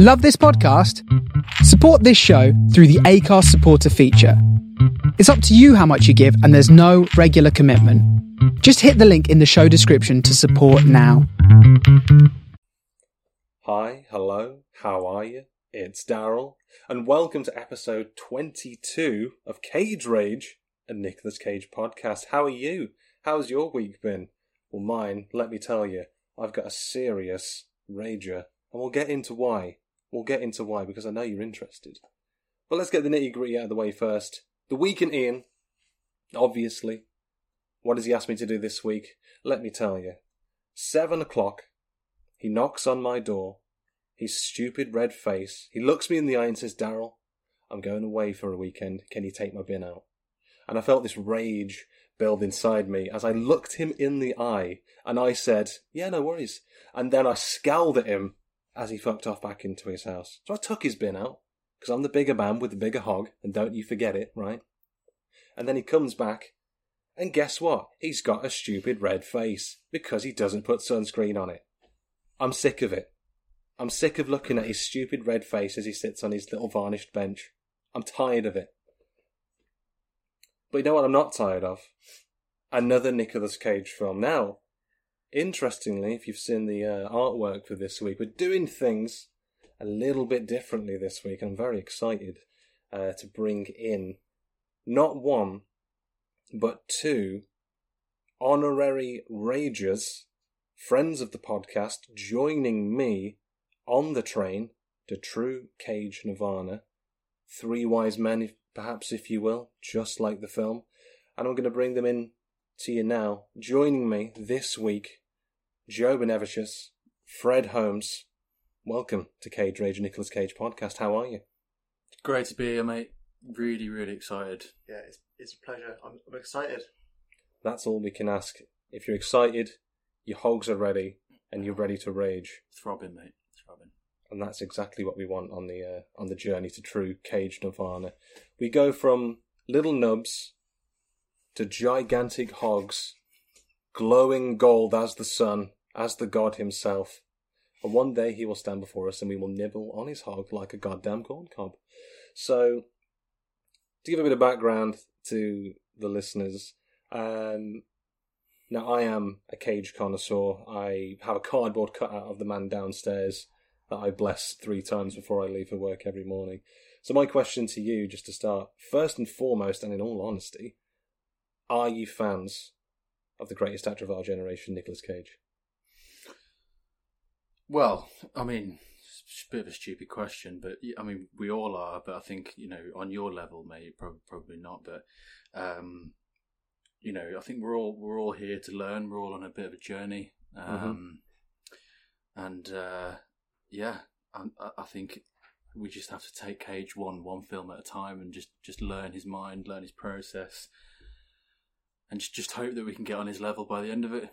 Love this podcast? Support this show through the Acast supporter feature. It's up to you how much you give, and there's no regular commitment. Just hit the link in the show description to support now. Hi, hello, how are you? It's Daryl, and welcome to episode 22 of Cage Rage, a Nicolas Cage podcast. How are you? How's your week been? Well, mine, let me tell you, I've got a serious rager, and we'll get into why. We'll get into why because I know you're interested. But let's get the nitty gritty out of the way first. The week in Ian, obviously. What does he ask me to do this week? Let me tell you. Seven o'clock, he knocks on my door. His stupid red face. He looks me in the eye and says, Daryl, I'm going away for a weekend. Can you take my bin out? And I felt this rage build inside me as I looked him in the eye and I said, Yeah, no worries. And then I scowled at him as he fucked off back into his house. So I took his bin out because I'm the bigger man with the bigger hog, and don't you forget it, right? And then he comes back, and guess what? He's got a stupid red face because he doesn't put sunscreen on it. I'm sick of it. I'm sick of looking at his stupid red face as he sits on his little varnished bench. I'm tired of it. But you know what I'm not tired of? Another Nicolas Cage film. Now, interestingly, if you've seen the uh, artwork for this week, we're doing things a little bit differently this week. I'm very excited uh, to bring in not one, but two honorary ragers, friends of the podcast, joining me on the train to True Cage Nirvana. Three wise men, if, perhaps, if you will, just like the film. And I'm going to bring them in to you now. Joining me this week, Joe Benevicius, Fred Holmes. Welcome to Cage Rage Nicolas Cage podcast. How are you? Great to be here, mate. Really, really excited. Yeah, it's, it's a pleasure. I'm, I'm excited. That's all we can ask. If you're excited, your hogs are ready, and you're ready to rage. Throbbing, mate. Throbbing. and that's exactly what we want on the uh, on the journey to true cage nirvana. We go from little nubs to gigantic hogs, glowing gold as the sun, as the god himself. And one day he will stand before us, and we will nibble on his hog like a goddamn corn cob. So, to give a bit of background to the listeners, um, now I am a cage connoisseur. I have a cardboard cutout of the man downstairs that I bless three times before I leave for work every morning. So my question to you, just to start, first and foremost, and in all honesty, are you fans of the greatest actor of our generation, Nicolas Cage? Well, I mean, it's a bit of a stupid question, but I mean, we all are. But I think you know, on your level, mate, probably, probably not. But um, you know, I think we're all we're all here to learn. We're all on a bit of a journey, um, and uh, yeah, I, I- I think we just have to take Cage one one film at a time and just just learn his mind, learn his process, and just just hope that we can get on his level by the end of it.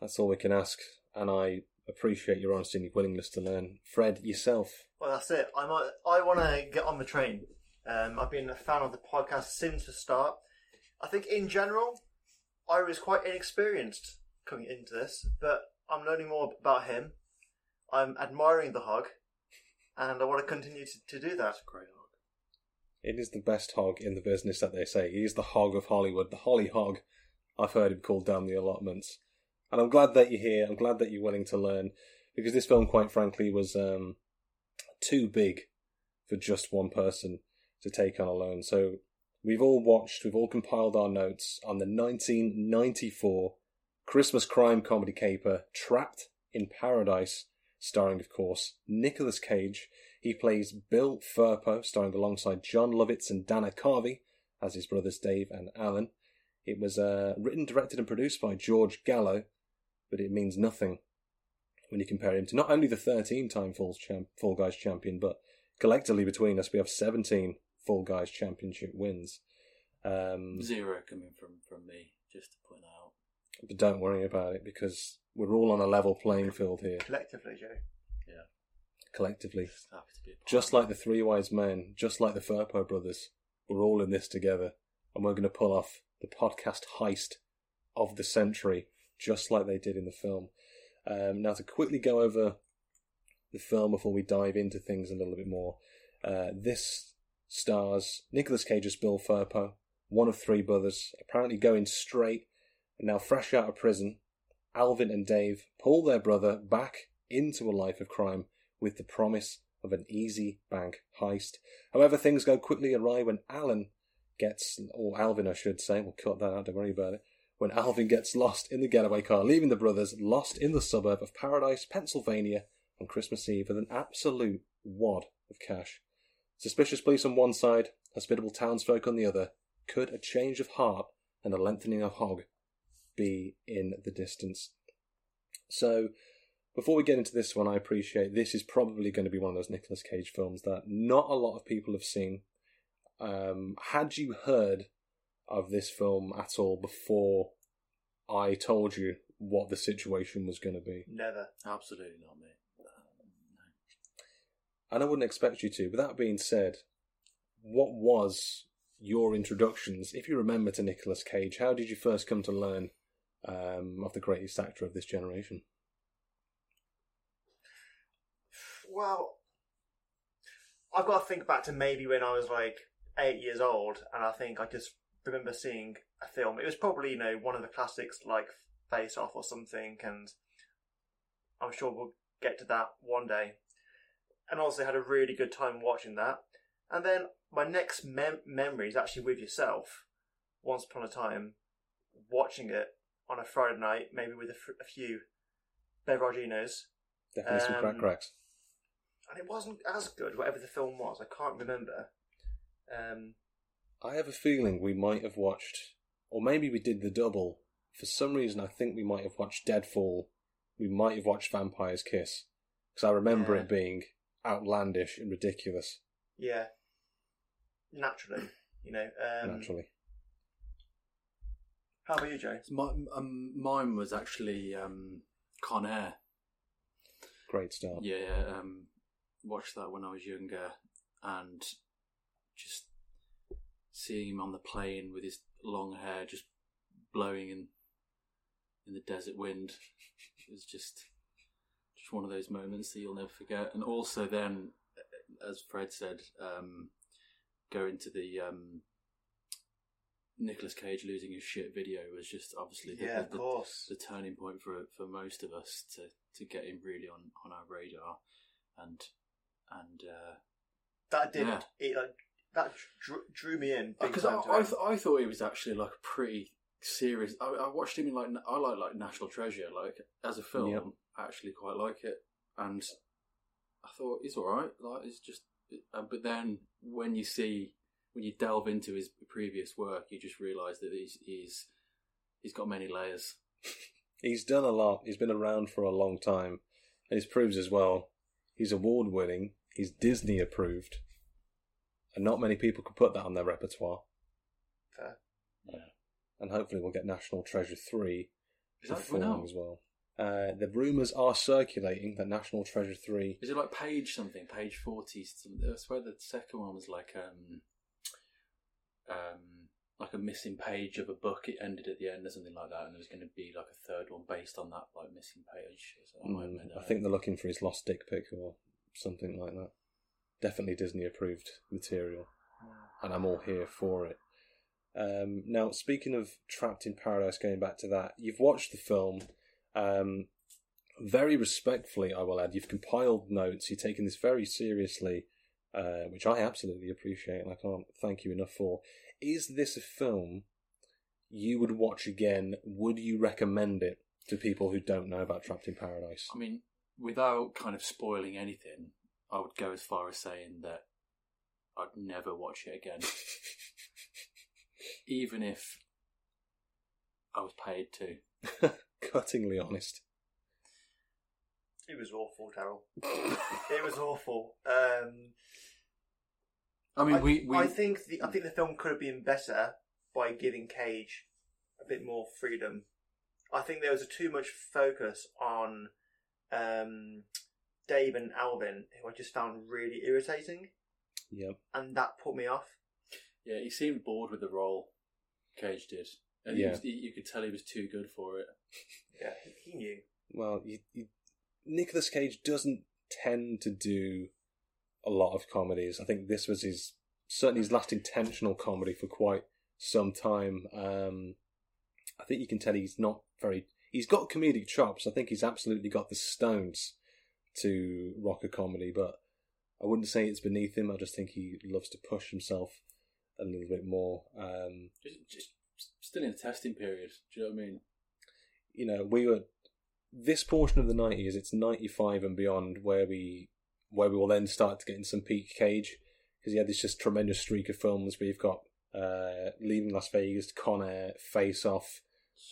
That's all we can ask, and I appreciate your honesty and your willingness to learn. Fred, yourself. Well, that's it. I'm a, I want to get on the train. Um, I've been a fan of the podcast since the start. I think in general, I was quite inexperienced coming into this, but I'm learning more about him. I'm admiring the hog, and I want to continue to, to do that. Great hog. It is the best hog in the business that they say. He's the hog of Hollywood, the holly hog. I've heard him called down the allotments. And I'm glad that you're here. I'm glad that you're willing to learn. Because this film, quite frankly, was um, too big for just one person to take on alone. So we've all watched, we've all compiled our notes on the 1994 Christmas crime comedy caper Trapped in Paradise, starring, of course, Nicolas Cage. He plays Bill Firpo, starring alongside Jon Lovitz and Dana Carvey as his brothers Dave and Alan. It was uh, written, directed, and produced by George Gallo, but it means nothing when you compare him to not only the 13 time Fall, champ- Fall Guys champion, but collectively between us, we have 17 Fall Guys championship wins. Um, Zero coming from from me, just to point out. but don't worry about it because we're all on a level playing field here, Collectively, Joe. Yeah. Collectively. Just happy to be a part Just like the Three Wise Men, just like the Firpo brothers, we're all in this together, and we're going to pull off the podcast heist of the century, just like they did in the film. Um, now, to quickly go over the film before we dive into things a little bit more. Uh, this stars Nicolas Cage as Bill Firpo, one of three brothers, apparently going straight, and now fresh out of prison. Alvin and Dave pull their brother back into a life of crime with the promise of an easy bank heist. However, things go quickly awry when Alan gets, or Alvin, I should say, we'll cut that out, don't worry about it. When Alvin gets lost in the getaway car, leaving the brothers lost in the suburb of Paradise, Pennsylvania, on Christmas Eve with an absolute wad of cash. Suspicious police on one side, hospitable townsfolk on the other. Could a change of heart and a lengthening of hog be in the distance? So, before we get into this one, I appreciate this is probably going to be one of those Nicolas Cage films that not a lot of people have seen. Um, had you heard of this film at all before I told you what the situation was going to be? Never. Absolutely not, mate. And I wouldn't expect you to. But that being said, what was your introductions, if you remember, to Nicolas Cage? How did you first come to learn um, of the greatest actor of this generation? Well, I've got to think back to maybe when I was like eight years old, and I think I just remember seeing a film. It was probably you know one of the classics like Face Off or something, and I'm sure we'll get to that one day. And also had a really good time watching that. And then my next mem- memory is actually with yourself. Once upon a time, watching it on a Friday night, maybe with a, f- a few beveraginos, Definitely some crack Um, cracks. and it wasn't as good. Whatever the film was, I can't remember. Um, I have a feeling we might have watched, or maybe we did the double. For some reason, I think we might have watched Deadfall. We might have watched Vampire's Kiss. Because I remember Yeah. it being outlandish and ridiculous, yeah, naturally, you know. Um, naturally. How about you, Jay? My, um, mine was actually um, Con Air. Great start. Yeah, um, watched that when I was younger, and just seeing him on the plane with his long hair just blowing in in the desert wind was just just one of those moments that you'll never forget. And also then, as Fred said, um, going to the um, Nicolas Cage losing his shit video was just obviously the, Yeah, the, of the, course. the turning point for for most of us to to get him really on on our radar, and and uh, That did Yeah. it. Like, that drew, drew me in because I I, th- I thought he was actually like a pretty serious. I, I watched him in like I like like National Treasure like as a film. Yep. I actually quite like it, and I thought he's all right. Like it's just, uh, but then when you see when you delve into his previous work, you just realise that he's he's he's got many layers. He's done a lot. He's been around for a long time. And he proves as well, he's award winning, he's Disney approved. And not many people could put that on their repertoire. Fair. And hopefully we'll get National Treasure 3 Is that before coming out? as well. Uh, the rumours are circulating that National Treasure 3 Is it like page something? Page forty? Something? I swear the second one was like um um like a missing page of a book. It ended at the end or something like that, and there was going to be like a third one based on that like missing page. So I, might have made Mm, that I think they're looking for his lost dick pic or something like that. Definitely Disney approved material, and I'm all here for it. Um, now, speaking of Trapped in Paradise, going back to that, you've watched the film. Um, very respectfully, I will add, you've compiled notes. you've taken this very seriously, uh, which I absolutely appreciate, and I can't thank you enough for. Is this a film you would watch again? Would you recommend it to people who don't know about Trapped in Paradise? I mean, without kind of spoiling anything, I would go as far as saying that I'd never watch it again, even if I was paid to. Cuttingly honest. It was awful, Daryl. it was awful. Um, I mean, I, we, we I think the I think the film could have been better by giving Cage a bit more freedom. I think there was a too much focus on um, Dave and Alvin, who I just found really irritating, Yep. and that put me off. yeah, he seemed bored with the role. Cage did, and Yeah. he was, he, you could tell he was too good for it. Yeah, he, he knew. Well, you, you, Nicolas Cage doesn't tend to do a lot of comedies. I think this was his certainly his last intentional comedy for quite some time. Um, I think you can tell he's not very. He's got comedic chops. I think he's absolutely got the stones to rock a comedy, but I wouldn't say it's beneath him. I just think he loves to push himself a little bit more. Um, Just, just still in a testing period. Do you know what I mean? you know, we were this portion of the nineties. It's ninety five and beyond where we where we will then start to get in some peak cage because he had this just tremendous streak of films. We've got uh, Leaving Las Vegas, Con Air, Face Off.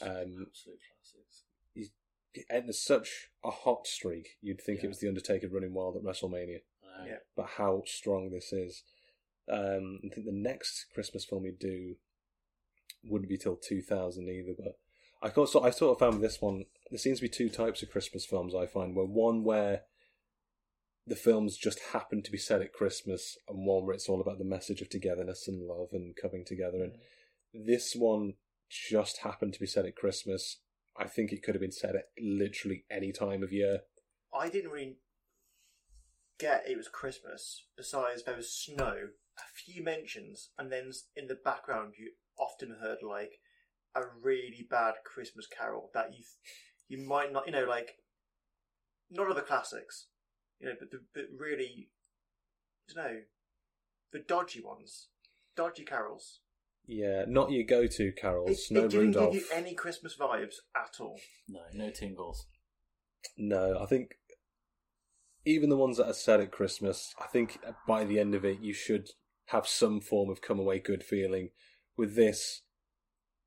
Um, Absolute. And there's such a hot streak. You'd think Yeah. it was the Undertaker running wild at WrestleMania, I. Yeah. but how strong this is. Um, I think the next Christmas film he'd do wouldn't be till 2000 either. But I thought so. I sort of found with this one there seems to be two types of Christmas films. I find where one where the films just happen to be set at Christmas, and one where it's all about the message of togetherness and love and coming together. And this one just happened to be set at Christmas. I think it could have been said at literally any time of year. I didn't really get it was Christmas. Besides, there was snow, a few mentions, and then in the background you often heard like a really bad Christmas carol that you you might not, you know, like none of the classics, you know, but but really, I don't know, the dodgy ones, dodgy carols. Yeah, not your go-to carols. It, no it didn't Rudolph. give you any Christmas vibes at all. No, no tingles. No, I think even the ones that are set at Christmas, I think by the end of it, you should have some form of come away good feeling. With this,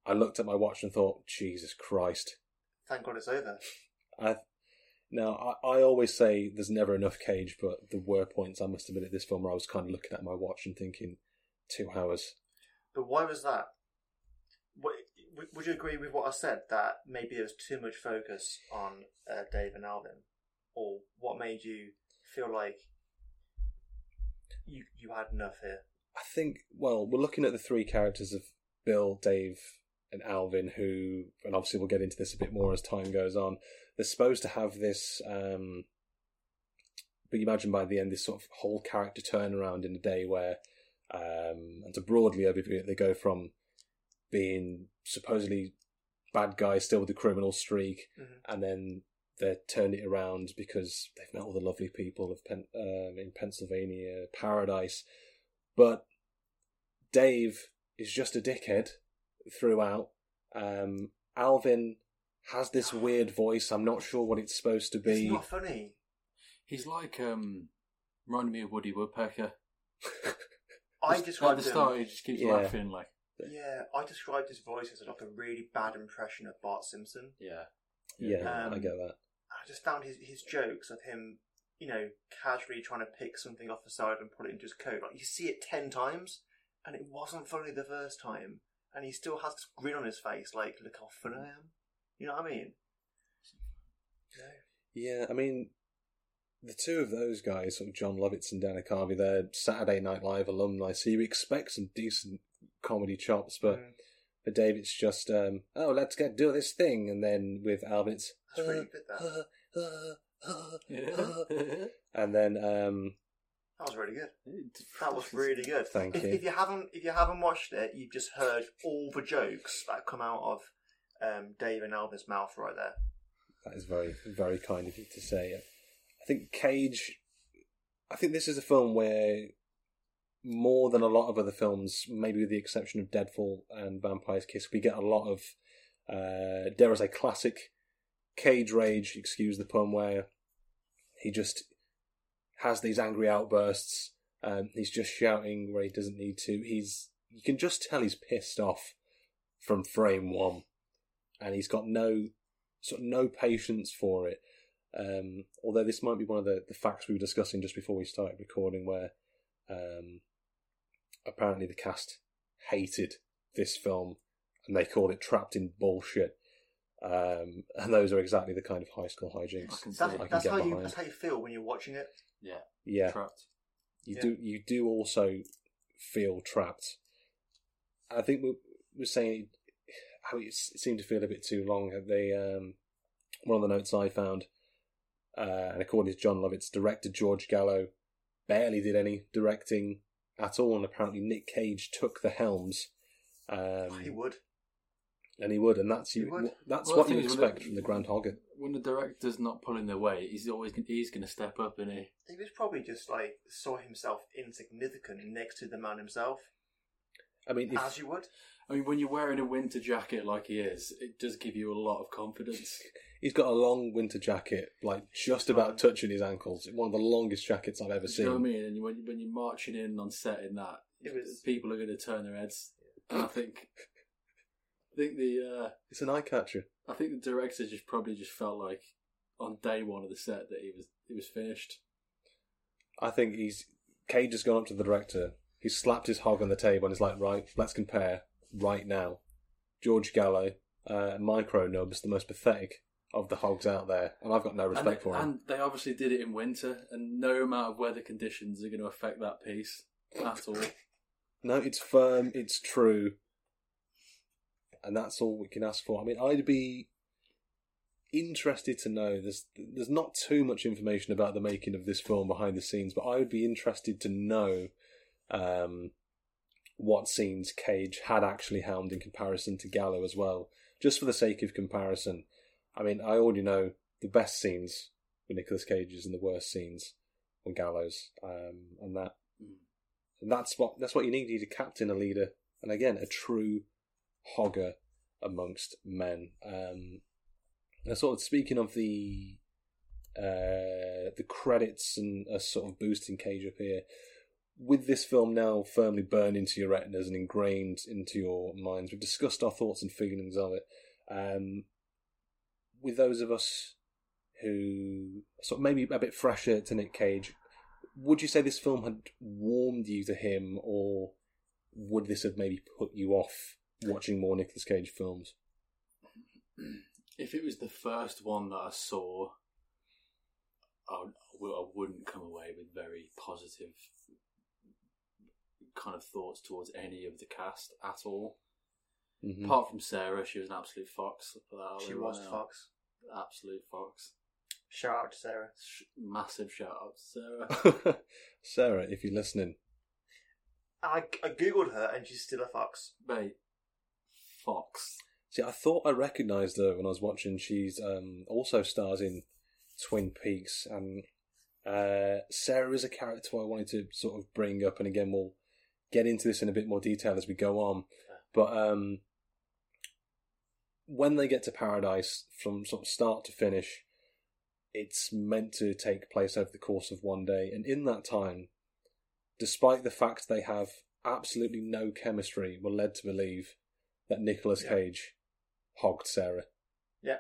I looked at my watch and thought, Jesus Christ. Thank God it's over. I now I, I always say there's never enough cage, but there were points I must admit at this film where I was kind of looking at my watch and thinking, two hours. But why was that? Would you agree with what I said that maybe there was too much focus on uh, Dave and Alvin, or what made you feel like you you had enough here? I think, well, we're looking at the three characters of Bill, Dave, and Alvin, who, and obviously we'll get into this a bit more as time goes on. They're supposed to have this, um, but you imagine by the end, this sort of whole character turnaround in a day where, um, and to broadly overview it, they go from being supposedly bad guys still with a criminal streak, Mhm. and then they turn it around because they've met all the lovely people of Pen- um, in Pennsylvania, Paradise. But Dave is just a dickhead throughout. Um, Alvin has this weird voice. I'm not sure what it's supposed to be. It's not funny. He's like um, reminding me of Woody Woodpecker. I Just- described at the him. start. He just keeps Yeah. laughing like Yeah, I described his voice as like a really bad impression of Bart Simpson. yeah. yeah, Um, I get that. I just found his his jokes of him, you know, casually trying to pick something off the side and put it into his coat. Like you see it ten times, and it wasn't funny the first time, and he still has this grin on his face, like, "Look how funny I am." You know what I mean? Yeah. Yeah, I mean, the two of those guys, sort of Jon Lovitz and Dana Carvey, they're Saturday Night Live alumni, so you expect some decent comedy chops. But Mm. for Dave, it's just, um, oh, let's get do this thing, and then with Alvin, it's That's really uh, uh, uh, Yeah. and then um, That was really good. That was really good. Thank if, you. If you haven't, if you haven't watched it, you've just heard all the jokes that come out of um, Dave and Alvin's mouth right there. That is very, very kind of you to say. I think Cage. I think this is a film where, more than a lot of other films, maybe with the exception of Deadfall and Vampire's Kiss, we get a lot of, uh, dare I say, classic Cage rage. Excuse the pun, where he just has these angry outbursts. Um, he's just shouting where he doesn't need to. He's you can just tell he's pissed off from frame one, and he's got no sort of no patience for it. Um, although this might be one of the, the facts we were discussing just before we started recording, where um, apparently the cast hated this film and they called it trapped in bullshit. Um, and those are exactly the kind of high school hijinks I can That's, see I can that's get how you behind. that's how you feel when you're watching it. Yeah. Yeah, Trapped. you Yeah. do you do also feel trapped. I think we were saying how it seemed to feel a bit too long. They um, one of the notes I found Uh, and according to Jon Lovitz, director George Gallo barely did any directing at all, and apparently Nick Cage took the helms. Um, he would. and he would, and that's you. would. That's Well, what you expect when from the Grand Hogger. When the director's not pulling their weight, he's always gonna, he's going to step up, and he. He was probably just like saw himself insignificant next to the man himself, I mean, if, as you would. I mean, when you're wearing a winter jacket like he is, it does give you a lot of confidence. he's got a long winter jacket, like just about touching his ankles. One of the longest jackets I've ever Do you know what I seen. mean? And when, when you're marching in on set in that, It was- people are going to turn their heads. And I think, I think the uh, It's an eye catcher. I think the director just probably just felt like on day one of the set that he was he was finished. I think he's Cage has gone up to the director. He's slapped his hog on the table and he's like, "Right, let's compare right now." George Gallo, uh, Micro Nubs, the most pathetic of the hogs out there, and I've got no respect and, for him. and they obviously did it in winter, and no amount of weather conditions are going to affect that piece at all. No, it's firm, it's true, and that's all we can ask for. I mean, I'd be interested to know. There's there's not too much information about the making of this film behind the scenes, but I would be interested to know um, what scenes Cage had actually helmed in comparison to Gallo as well, just for the sake of comparison. I mean, I already know the best scenes with Nicolas Cage's and the worst scenes on Gallo's, um, and that Mm. and that's what that's what you need. You need a captain, a leader, and again a true hogger amongst men. Um, and sort of speaking of the uh, the credits and a sort of boosting Cage up here. With this film now firmly burned into your retinas and ingrained into your minds, we've discussed our thoughts and feelings of it. Um, with those of us who sort of maybe a bit fresher to Nick Cage, would you say this film had warmed you to him, or would this have maybe put you off watching more Nicolas Cage films? If it was the first one that I saw, I, would, I wouldn't come away with very positive kind of thoughts towards any of the cast at all. Mhm. Apart from Sarah, she was an absolute fox. I'll that She was right now. Fox. Absolute fox. Shout out to Sarah. Sh- Massive shout out to Sarah. Sarah, if you're listening, I, I googled her and she's still a fox. Mate, fox. see, I thought I recognised her when I was watching. She's um, also stars in Twin Peaks, and uh, Sarah is a character I wanted to sort of bring up, and again, we'll get into this in a bit more detail as we go on. But um, when they get to Paradise, from sort of start to finish, it's meant to take place over the course of one day, and in that time, despite the fact they have absolutely no chemistry, we're led to believe that Nicolas Yeah. Cage hogged Sarah. Yeah.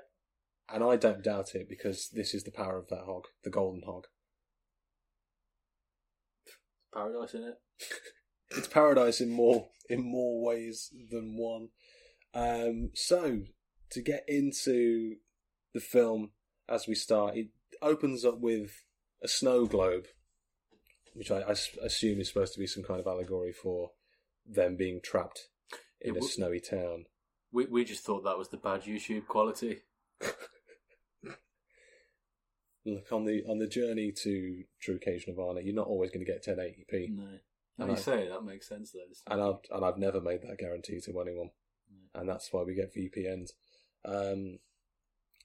And I don't doubt it because this is the power of that hog, the golden hog. Paradise in it. It's paradise in more in more ways than one. Um, so to get into the film as we start, it opens up with a snow globe, which I assume is supposed to be some kind of allegory for them being trapped in It a w- snowy town. We we just thought that was the bad YouTube quality. Look on the on the journey to True Cage Nirvana, you're not always going to get 1080p, No. And you I- say that makes sense though. and I've and I've never made that guarantee to anyone. And that's why we get VPNs. Um,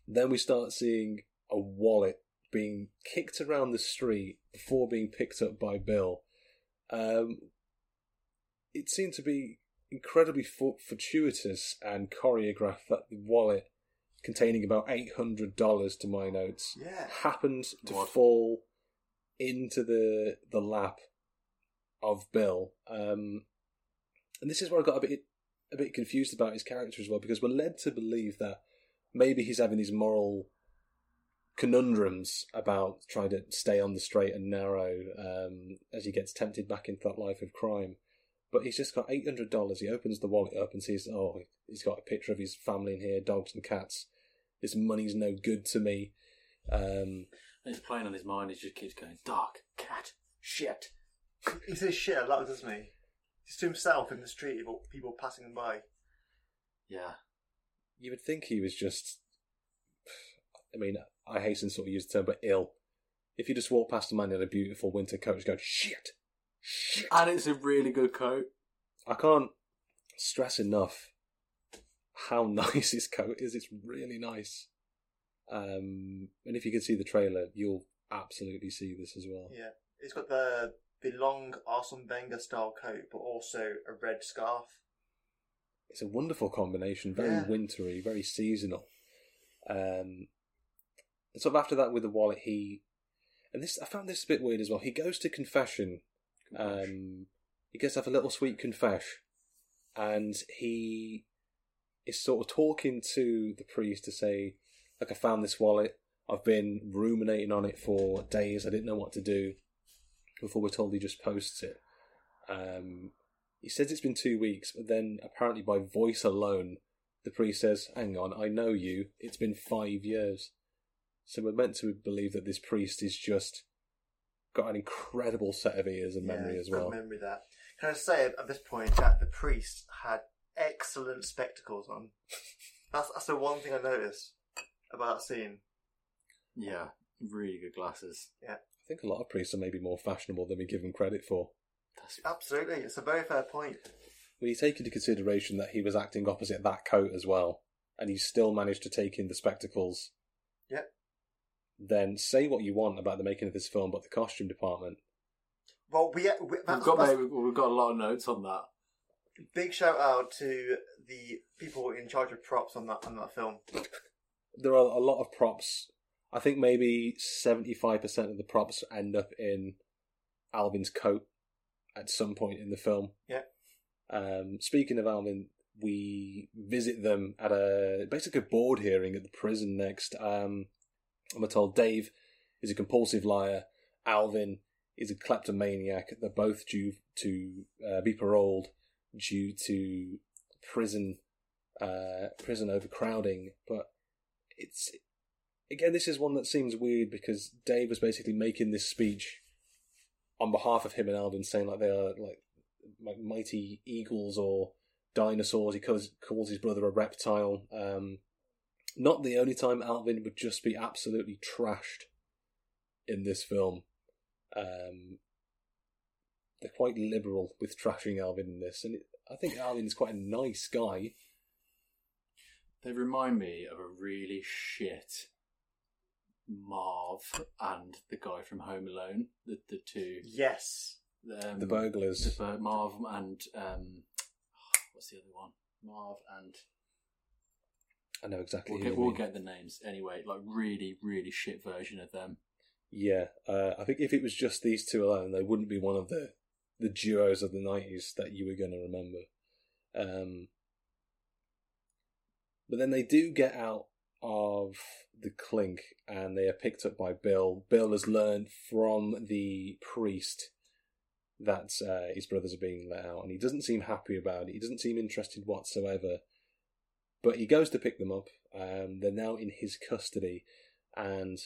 then we start seeing a wallet being kicked around the street before being picked up by Bill. Um, it seemed to be incredibly fortuitous and choreographed that the wallet, containing about eight hundred dollars to my notes, Yeah. happened to What? fall into the the lap of Bill. Um, and this is where I got a bit a bit confused about his character as well, because we're led to believe that maybe he's having these moral conundrums about trying to stay on the straight and narrow um, as he gets tempted back into that life of crime. But he's just got eight hundred dollars. He opens the wallet up and sees, oh, he's got a picture of his family in here, dogs and cats. This money's no good to me. Um, And it's playing on his mind. He just keeps going, dog, cat, shit. He says shit a lot, doesn't he? He's to himself in the street, people, people passing him by. Yeah. you would think he was just I mean, I hasten to sort of use the term, but ill. If you just walk past a man in a beautiful winter coat, just go shit, shit. And it's a really good coat. I can't stress enough how nice his coat is. It's really nice. Um, and if you can see the trailer, you'll absolutely see this as well. Yeah, it's got the the long Arsene Wenger style coat, but also a red scarf. It's a wonderful combination, very Yeah. wintry, very seasonal. Um, and sort of after that, with the wallet, he and this I found this a bit weird as well. He goes to confession. Um, he gets to have a little sweet confession, and he is sort of talking to the priest to say, "Like I found this wallet. I've been ruminating on it for days. I didn't know what to do." Before we're told he just posts it. Um, he says it's been two weeks, but then apparently by voice alone, the priest says, "Hang on, I know you. It's been five years." So we're meant to believe that this priest is just got an incredible set of ears and memory yeah, as well. memory that. Can I say at this point that the priest had excellent spectacles on? That's that's the one thing I noticed about that scene. Yeah, really good glasses. I think a lot of priests are maybe more fashionable than we give them credit for. That's Absolutely, it's a very fair point. When you take into consideration that he was acting opposite that coat as well, and he still managed to take in the spectacles, Yep. then say what you want about the making of this film, but the costume department. Well, we, we we've got that's- maybe, we've got a lot of notes on that. big shout out to the people in charge of props on that on that film. There are a lot of props. I think maybe 75% of the props end up in Alvin's coat at some point in the film. Yeah. Um, speaking of Alvin, we visit them at a basically a board hearing at the prison next. Um, and we're told Dave is a compulsive liar. Alvin is a kleptomaniac. They're both due to uh, be paroled due to prison uh, prison overcrowding. But it's again, this is one that seems weird because Dave was basically making this speech on behalf of him and Alvin, saying like they are like like mighty eagles or dinosaurs. He calls calls his brother a reptile. Um, not the only time Alvin would just be absolutely trashed in this film. Um, they're quite liberal with trashing Alvin in this, and it, I think Alvin's quite a nice guy. They remind me of a really shit Marv and the guy from Home Alone. The the two Yes, um, The burglars. the bur- Marv and um, what's the other one? Marv and I know exactly. we'll who get we'll get the names anyway. Like really really shit version of them. Yeah, uh, I think if it was just these two alone, they wouldn't be one of the the duos of the nineties that you were going to remember. Um, but then they do get out of the clink, and they are picked up by Bill. Bill has learned from the priest that uh, his brothers are being let out, and he doesn't seem happy about it. He doesn't seem interested whatsoever. But he goes to pick them up. Um, they're now in his custody, and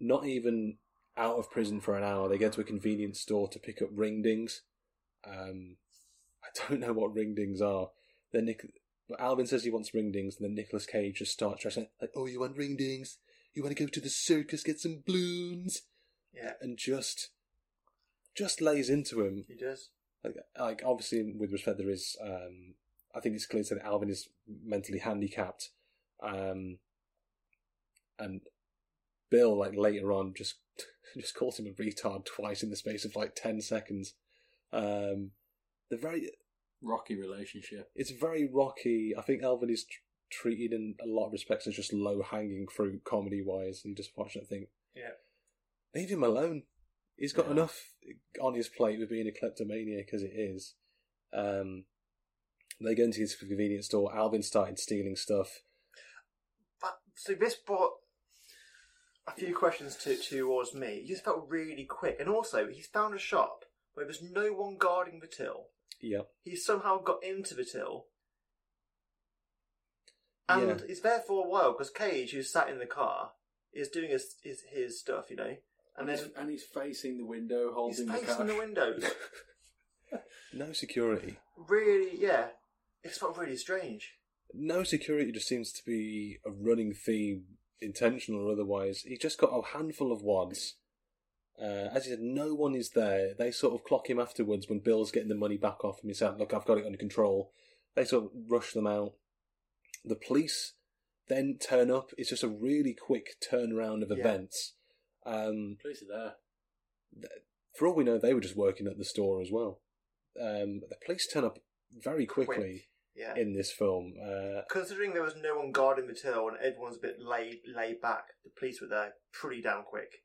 not even out of prison for an hour. They go to a convenience store to pick up ringdings. Um, I don't know what ringdings are. Nick, but Alvin says he wants ringdings, and then Nicolas Cage just starts dressing like, "Oh, you want ringdings? You want to go to the circus, get some balloons?" yeah, And just, just lays into him. he does. Like, like obviously, with respect, there is. Um, I think it's clear that Alvin is mentally handicapped, um, and Bill, like later on, just just calls him a retard twice in the space of like ten seconds. Um, the very, Rocky relationship. it's very rocky. I think Alvin is tr- treated in a lot of respects as just low hanging fruit comedy wise. You just watch that thing. Yeah. Leave him alone. He's got Yeah. enough on his plate with being a kleptomaniac as it is. Um, they go into his convenience store. Alvin started stealing stuff. But so this brought a few questions to towards me. He just felt really quick, and also he's found a shop where there's no one guarding the till. Yep. He somehow got into the till, and Yeah. he's there for a while because Cage, who's sat in the car, is doing his his, his stuff, you know, and And, then he's, and he's facing the window, holding the facing cash. the window. No security. really, yeah, it's not really strange. No security just seems to be a running theme intentional or otherwise. He just got a handful of wads. Uh, as he said, no one is there. They sort of clock him afterwards when Bill's getting the money back off him. He said, "Look, I've got it under control." They sort of rush them out. The police then turn up. It's just a really quick turnaround of Yeah. events. Um, Police are there. for all we know, they were just working at the store as well. Um, the police turn up very quickly Quick. Yeah. in this film. Uh, Considering there was no one guarding the till and everyone's a bit laid laid back, the police were there pretty damn quick.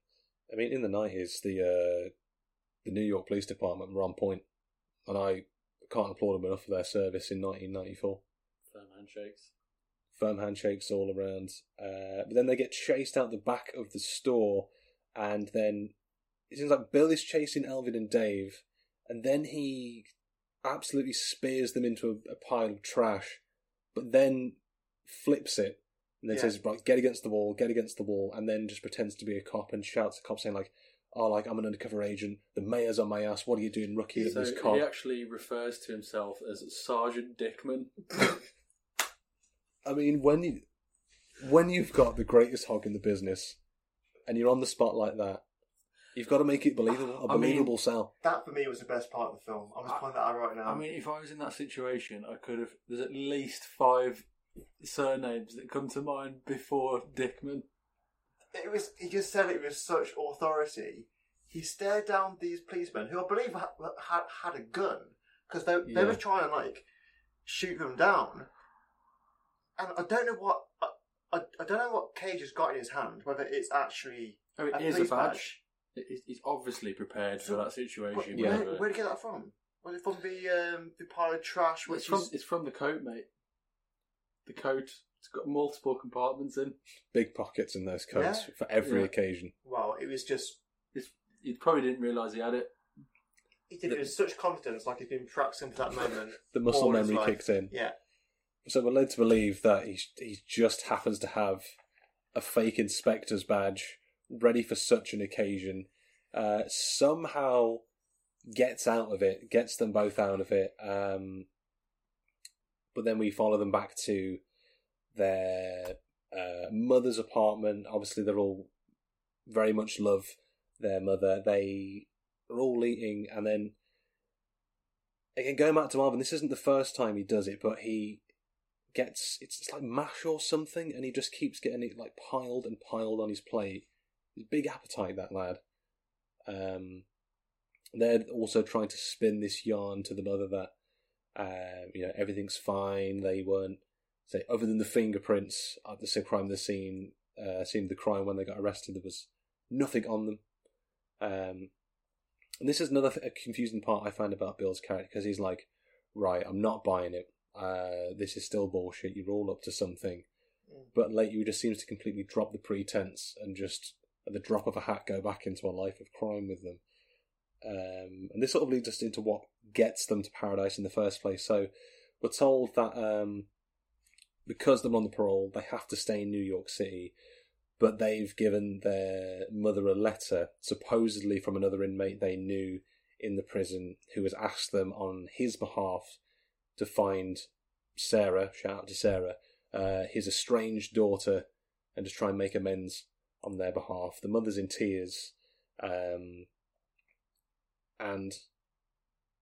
I mean, in the nineties, the uh, the New York Police Department were on point, and I can't applaud them enough for their service in 1994. Firm handshakes. Firm handshakes all around. Uh, but then they get chased out the back of the store, and then it seems like Bill is chasing Elvin and Dave, and then he absolutely spears them into a, a pile of trash, but then flips it and then Yeah. says, "Right, get against the wall, get against the wall," and then just pretends to be a cop and shouts at cops saying like, "Oh, like I'm an undercover agent. The mayor's on my ass. What are you doing, rookie? So this he actually refers to himself as Sergeant Dickman. I mean, when you when you've got the greatest hog in the business and you're on the spot like that, you've got to make it believable, a I mean- believable sell. That for me was the best part of the film. I'm just pointing that out right now. I mean, if I was in that situation, I could have. There's at least five surnames that come to mind before Dickman. it was he just said it with such authority. He stared down these policemen, who I believe had had, had a gun, because they they Yeah. were trying to like shoot them down. And I don't know what I, I, don't know what Cage has got in his hand. Whether it's actually Oh, it a is a badge. It- He's obviously prepared for that situation. Yeah. where, where'd he get that from? Was it from the um, the pile of trash? Which it's from is it's from the coat, mate. The coat. It's got multiple compartments in. Big pockets in those coats Yeah. for every Yeah. occasion. well, it was just It's, you probably didn't realise he had it. he did it with such confidence, like he's been practicing for that moment. The muscle all his memory life. kicks in. Yeah, So we're led to believe that he he just happens to have a fake inspector's badge ready for such an occasion. Uh, somehow gets out of it, gets them both out of it. Um, but then we follow them back to their uh, mother's apartment. Obviously, they're all very much love their mother. They are all eating, and then again going back to Marvin. This isn't the first time he does it, but he gets it's, it's like mash or something, and he just keeps getting it like piled and piled on his plate. His big appetite, that lad. Um, they're also trying to spin this yarn to the mother that um, you know everything's fine. They weren't say other than the fingerprints at the scene- crime the scene uh, scene of the crime when they got arrested. There was nothing on them. Um, and this is another th- a confusing part I find about Bill's character because he's like, right, I'm not buying it. Uh, this is still bullshit. You're all up to something. Mm. But Lately just seems to completely drop the pretense and just at the drop of a hat go back into a life of crime with them. Um, and this sort of leads us into what gets them to paradise in the first place. So we're told that um, because they're on the parole, they have to stay in New York City, but they've given their mother a letter, supposedly from another inmate they knew in the prison, who has asked them on his behalf to find Sarah, shout out to Sarah, uh, his estranged daughter, and to try and make amends on their behalf. The mother's in tears. Um, and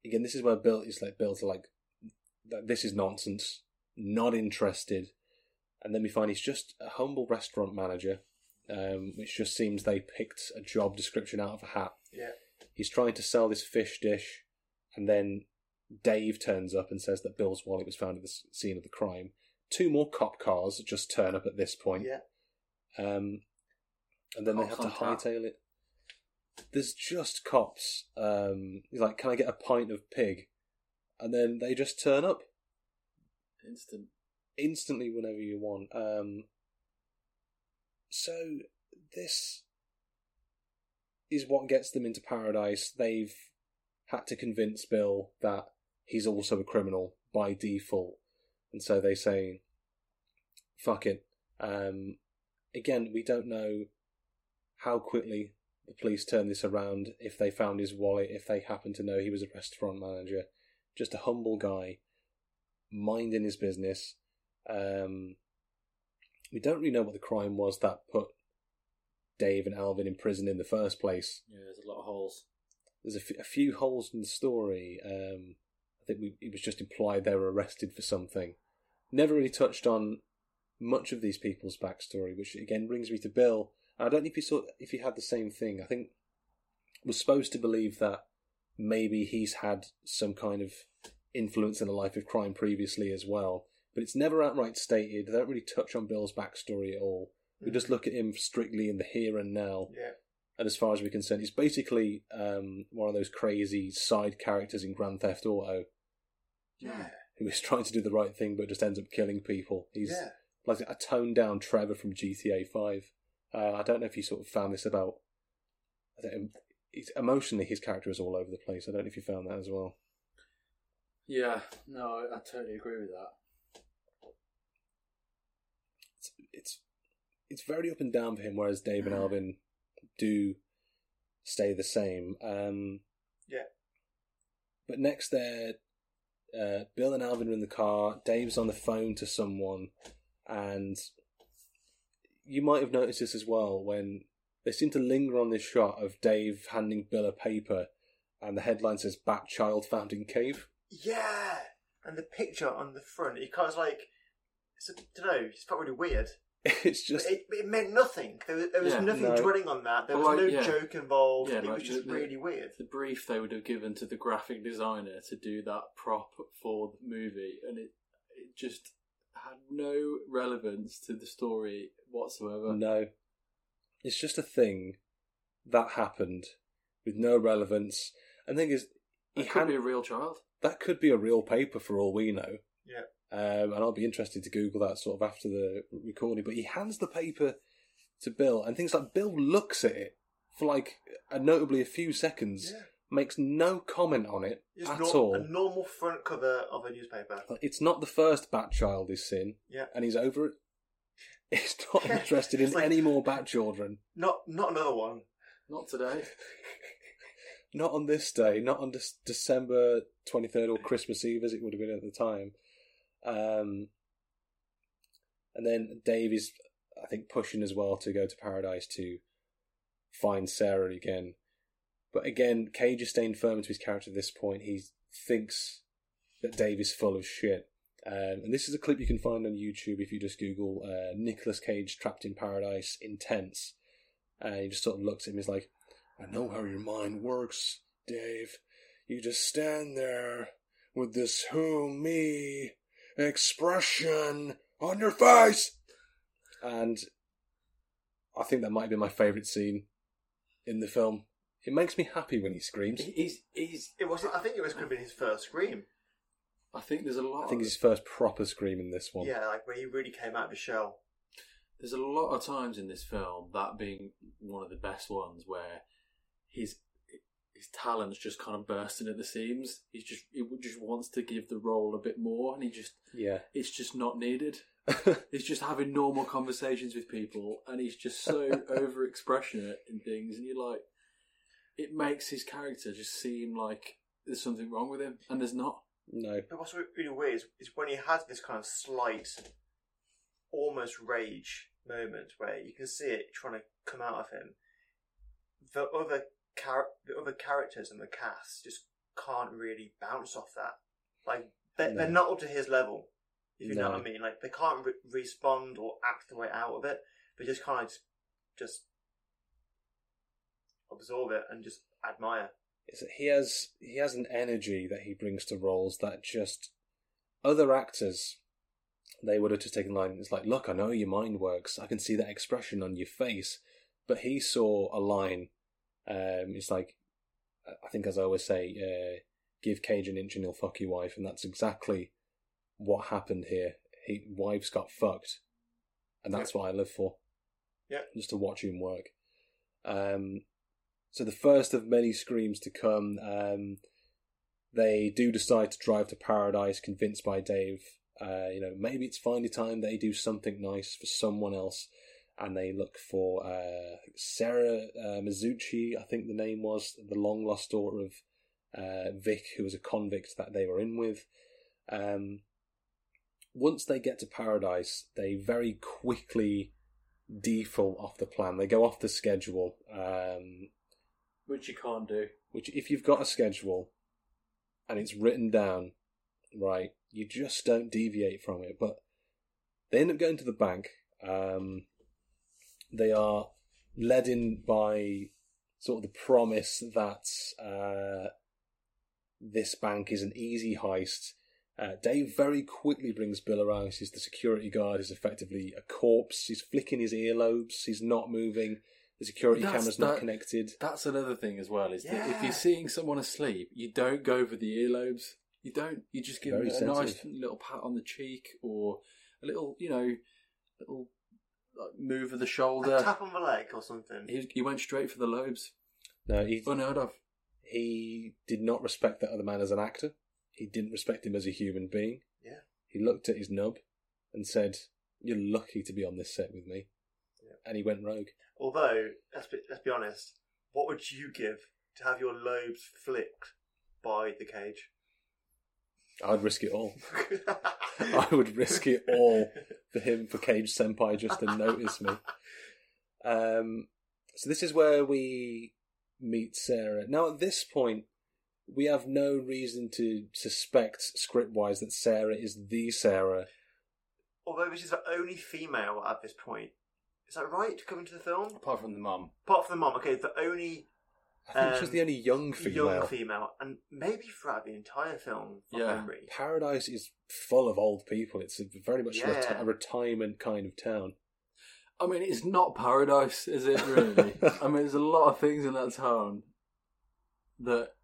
again, this is where Bill is like Bill's like, that this is nonsense, not interested. And then we find he's just a humble restaurant manager, um, which just seems they picked a job description out of a hat. yeah. He's trying to sell this fish dish, and then Dave turns up and says that Bill's wallet was found at the scene of the crime. Two more cop cars just turn up at this point. Yeah. Um, and then they have to hightail it. There's just cops. Um, he's like, "Can I get a pint of pig?" And then they just turn up Instant. instantly whenever you want. Um, so this is what gets them into paradise. They've had to convince Bill that he's also a criminal by default, and so they say, "Fuck it." Um, again, we don't know how quickly the police turned this around. If they found his wallet, if they happened to know he was a restaurant manager, just a humble guy, minding his business. Um, we don't really know what the crime was that put Dave and Alvin in prison in the first place. Yeah, there's a lot of holes. There's a, f- a few holes in the story. Um, I think we, it was just implied they were arrested for something. Never really touched on much of these people's backstory, which again brings me to Bill. I don't know if you saw if he had the same thing. I think was supposed to believe that maybe he's had some kind of influence in a life of crime previously as well, but it's never outright stated. They don't really touch on Bill's backstory at all. We just look at him strictly in the here and now. Yeah. And as far as we're concerned, he's basically um, one of those crazy side characters in Grand Theft Auto Yeah. who is trying to do the right thing but just ends up killing people. He's Yeah. like a toned down Trevor from GTA 5. Uh, I don't know if you sort of found this about. I don't, he's, emotionally, his character is all over the place. I don't know if you found that as well. Yeah, no, I, I totally agree with that. It's, it's it's very up and down for him, whereas Dave and Alvin do stay the same. Um, Yeah. But next, there, uh, Bill and Alvin are in the car. Dave's on the phone to someone, and you might have noticed this as well when they seem to linger on this shot of Dave handing Bill a paper, and the headline says "Bat Child Found in Cave." Yeah. And the picture on the front, it kind of like, it's a, I don't know, it's felt really weird. It's just it, it meant nothing. There was, there was Yeah, nothing no. dwelling on that. There was no yeah. joke involved. Yeah, it like was just the- really weird. The brief they would have given to the graphic designer to do that prop for the movie, and it it just had no relevance to the story whatsoever. No. It's just a thing that happened with no relevance. And the thing is, he It could had, be a real child. that could be a real paper for all we know. Yeah. Um, and I'll be interested to Google that sort of after the recording. But he hands the paper to Bill, and things like Bill looks at it for like a, notably a few seconds, Yeah. Makes no comment on it Just at nor- all. A normal front cover of a newspaper. It's not the first Bat Child he's seen, Yeah. and he's over it. He's not interested in It's like- any more Bat Children. Not not another one. Not today. Not on this day, not on this December 23rd or Christmas Eve as it would have been at the time. Um, and then Dave is, I think, pushing as well to go to Paradise to find Sarah again. But again, Cage is staying firm to his character at this point. He thinks that Dave is full of shit. Um, and this is a clip you can find on YouTube if you just Google uh, Nicolas Cage trapped in paradise intense. And he just sort of looks at him. He's like, I know how your mind works, Dave. You just stand there with this who me expression on your face. And I think that might be my favourite scene in the film. It makes me happy when he screams. He's he's. It was. I think it was going to be his first scream. I think there's a lot. I think of, it's his first proper scream in this one. Yeah, like where he really came out of his shell. there's a lot of times in this film that being one of the best ones where his his talents just kind of bursting at the seams. He's just he just wants to give the role a bit more, and he just Yeah. it's just not needed. He's just having normal conversations with people, and he's just so over expressionate in things, and you're like, it makes his character just seem like there's something wrong with him, and there's not. no. But what's really weird is, is when he has this kind of slight, almost rage moment where you can see it trying to come out of him. The other char- the other characters in the cast just can't really bounce off that. Like they're, No. they're not up to his level. If you know what I mean, like they can't re- respond or act the way out of it. They just kind of just, just absorb it and just admire. is that he has he has an energy that he brings to roles that just other actors they would have just taken line. It's like look i know your mind works. I can see that expression on your face. But he saw a line um it's like i think as i always say uh, give cage an inch and he'll fuck your wife. And that's exactly what happened here. He wives got fucked. And that's what i live for. Yeah. just to watch him work. Um so the first of many screams to come. Um, they do decide to drive to paradise, convinced by Dave. Uh, you know, maybe it's finally time they do something nice for someone else, and they look for uh, Sarah uh, Mizuchi. I think the name was the long lost daughter of uh, Vic, who was a convict that they were in with. Um, once they get to paradise, they very quickly default off the plan. They go off the schedule. Um, Which you can't do. which, if you've got a schedule and it's written down, right, you just don't deviate from it. But they end up going to the bank. Um, they are led in by sort of the promise that uh, this bank is an easy heist. Uh, Dave very quickly brings Bill around. He's the security guard. Is effectively a corpse. He's flicking his earlobes. He's not moving. The security That's- camera's not connected. That's another thing as well. Is that if you're seeing someone asleep, you don't go for the earlobes. You don't. You just give Very them a nice little pat on the cheek or a little, you know, little like, move of the A shoulder. tap on the leg or something. He, he went straight for the lobes. No, he Unheard of. he did not respect that other man as an actor. He didn't respect him as a human being. Yeah. He looked at his nub and said, "You're lucky to be on this set with me." Yeah. And he went rogue. Although, let's be, let's be honest, what would you give to have your lobes flicked by the cage? I'd risk it all. I would risk it all for him, for Cage Senpai, just to notice me. Um, so this is where we meet Sarah. Now, at this point, we have no reason to suspect, script-wise, that Sarah is the Sarah. Although this is the only female at this point. Is that right Coming to the film? Apart from the mum. Apart from the mom, okay, the only I think she's Um, the only young female. young female, and maybe throughout the entire film, from Yeah. memory. Paradise is full of old people. It's a, very much a, reti- Yeah. a retirement kind of town. I mean, it's not paradise, is it? Really? I mean, there's a lot of things in that town that,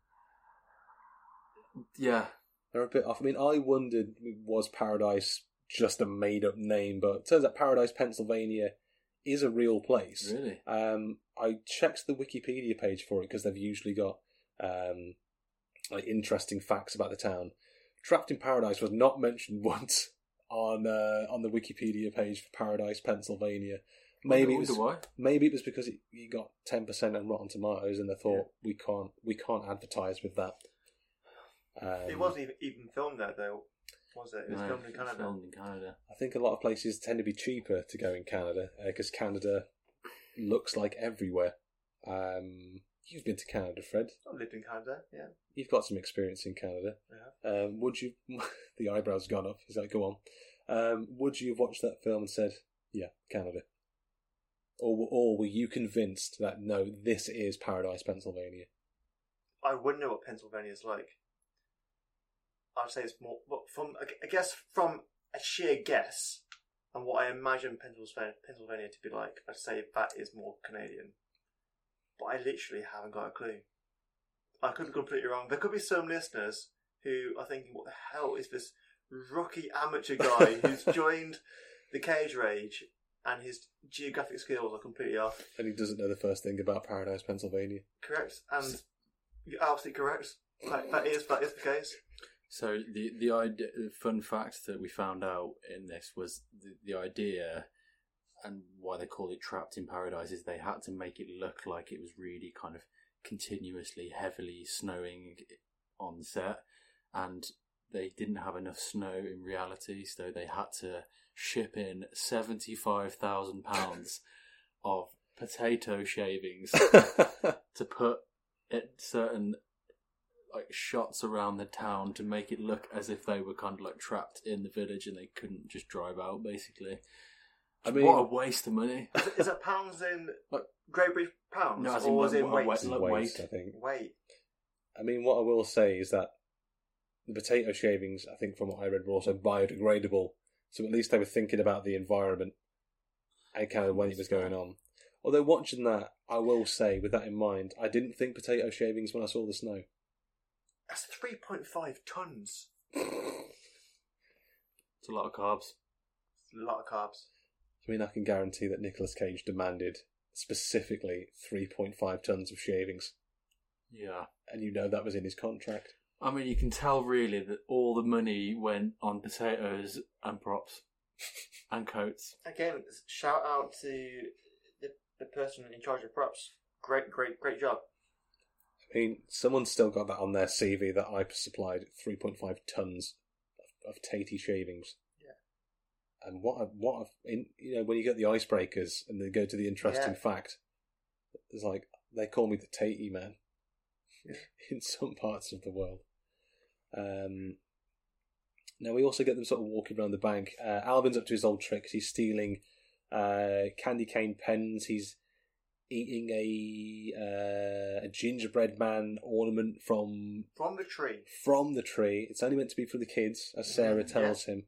yeah, They're a bit off. I mean, I wondered was Paradise just a made up name, but it turns out Paradise, Pennsylvania is a real place. really. Um, I checked the Wikipedia page for it because they've usually got um, like interesting facts about the town. Trapped in Paradise was not mentioned once on uh, on the Wikipedia page for Paradise, Pennsylvania. Maybe it was why. maybe it was because it, you got ten percent on Rotten Tomatoes, and they thought we can't we can't advertise with that. Um, it wasn't even, even filmed there, though, was it? It was No, filmed in Canada. filmed in Canada. I think a lot of places tend to be cheaper to go in Canada because Canada looks like everywhere. Um, you've been to Canada, Fred. I've lived in Canada, yeah. You've got some experience in Canada. Yeah. Um, would you? the eyebrows gone up. He's like, "Go on." Um, would you have watched that film and said, "Yeah, Canada," or or were you convinced that no, this is Paradise, Pennsylvania? I wouldn't know what Pennsylvania's like. I'd say it's more, but from I guess from a sheer guess and what I imagine Pennsylvania, Pennsylvania to be like, I'd say that is more Canadian. But I literally haven't got a clue. I could be completely wrong. There could be some listeners who are thinking, "What the hell is this rookie amateur guy who's joined the Cage Rage and his geographic skills are completely off?" And he doesn't know the first thing about Paradise, Pennsylvania. Correct, and you're absolutely correct. That, that is that is the case. So the the idea, the fun fact that we found out in this was the, the idea, and why they called it "Trapped in Paradise" is they had to make it look like it was really kind of continuously heavily snowing on set, and they didn't have enough snow in reality, so they had to ship in seventy five thousand pounds of potato shavings to put at certain like shots around the town to make it look as if they were kind of like trapped in the village and they couldn't just drive out basically. I mean, what a waste of money. Is it, is it pounds in Like- Great British pounds, No, as in or was it what- weight? what- Like waste, weight. I think. Weight. I mean, what I will say is that the potato shavings, I think, from what I read, were also biodegradable. So at least they were thinking about the environment and kind of when it was going on. Although watching that, I will say, with that in mind, I didn't think potato shavings when I saw the snow. That's three point five tons. It's a lot of carbs. It's a lot of carbs. I mean, I can guarantee that Nicolas Cage demanded specifically 3.5 tons of shavings, Yeah. and you know that was in his contract. I mean, you can tell really that all the money went on potatoes and props and coats. Again, shout out to the, the person in charge of props. Great, great, great job. I mean, someone's still got that on their CV that I supplied 3.5 tons of, of tatey shavings. And what a, what a, in, you know when you get the icebreakers and they go to the interesting Yeah. fact, it's like they call me the Tatey man in some parts of the world. Um, now we also get them sort of walking around the bank. Uh, Alvin's up to his old tricks. He's stealing uh, candy cane pens. He's eating a uh, a gingerbread man ornament from From the tree. from the tree. It's only meant to be for the kids, as Sarah Mhm, tells him.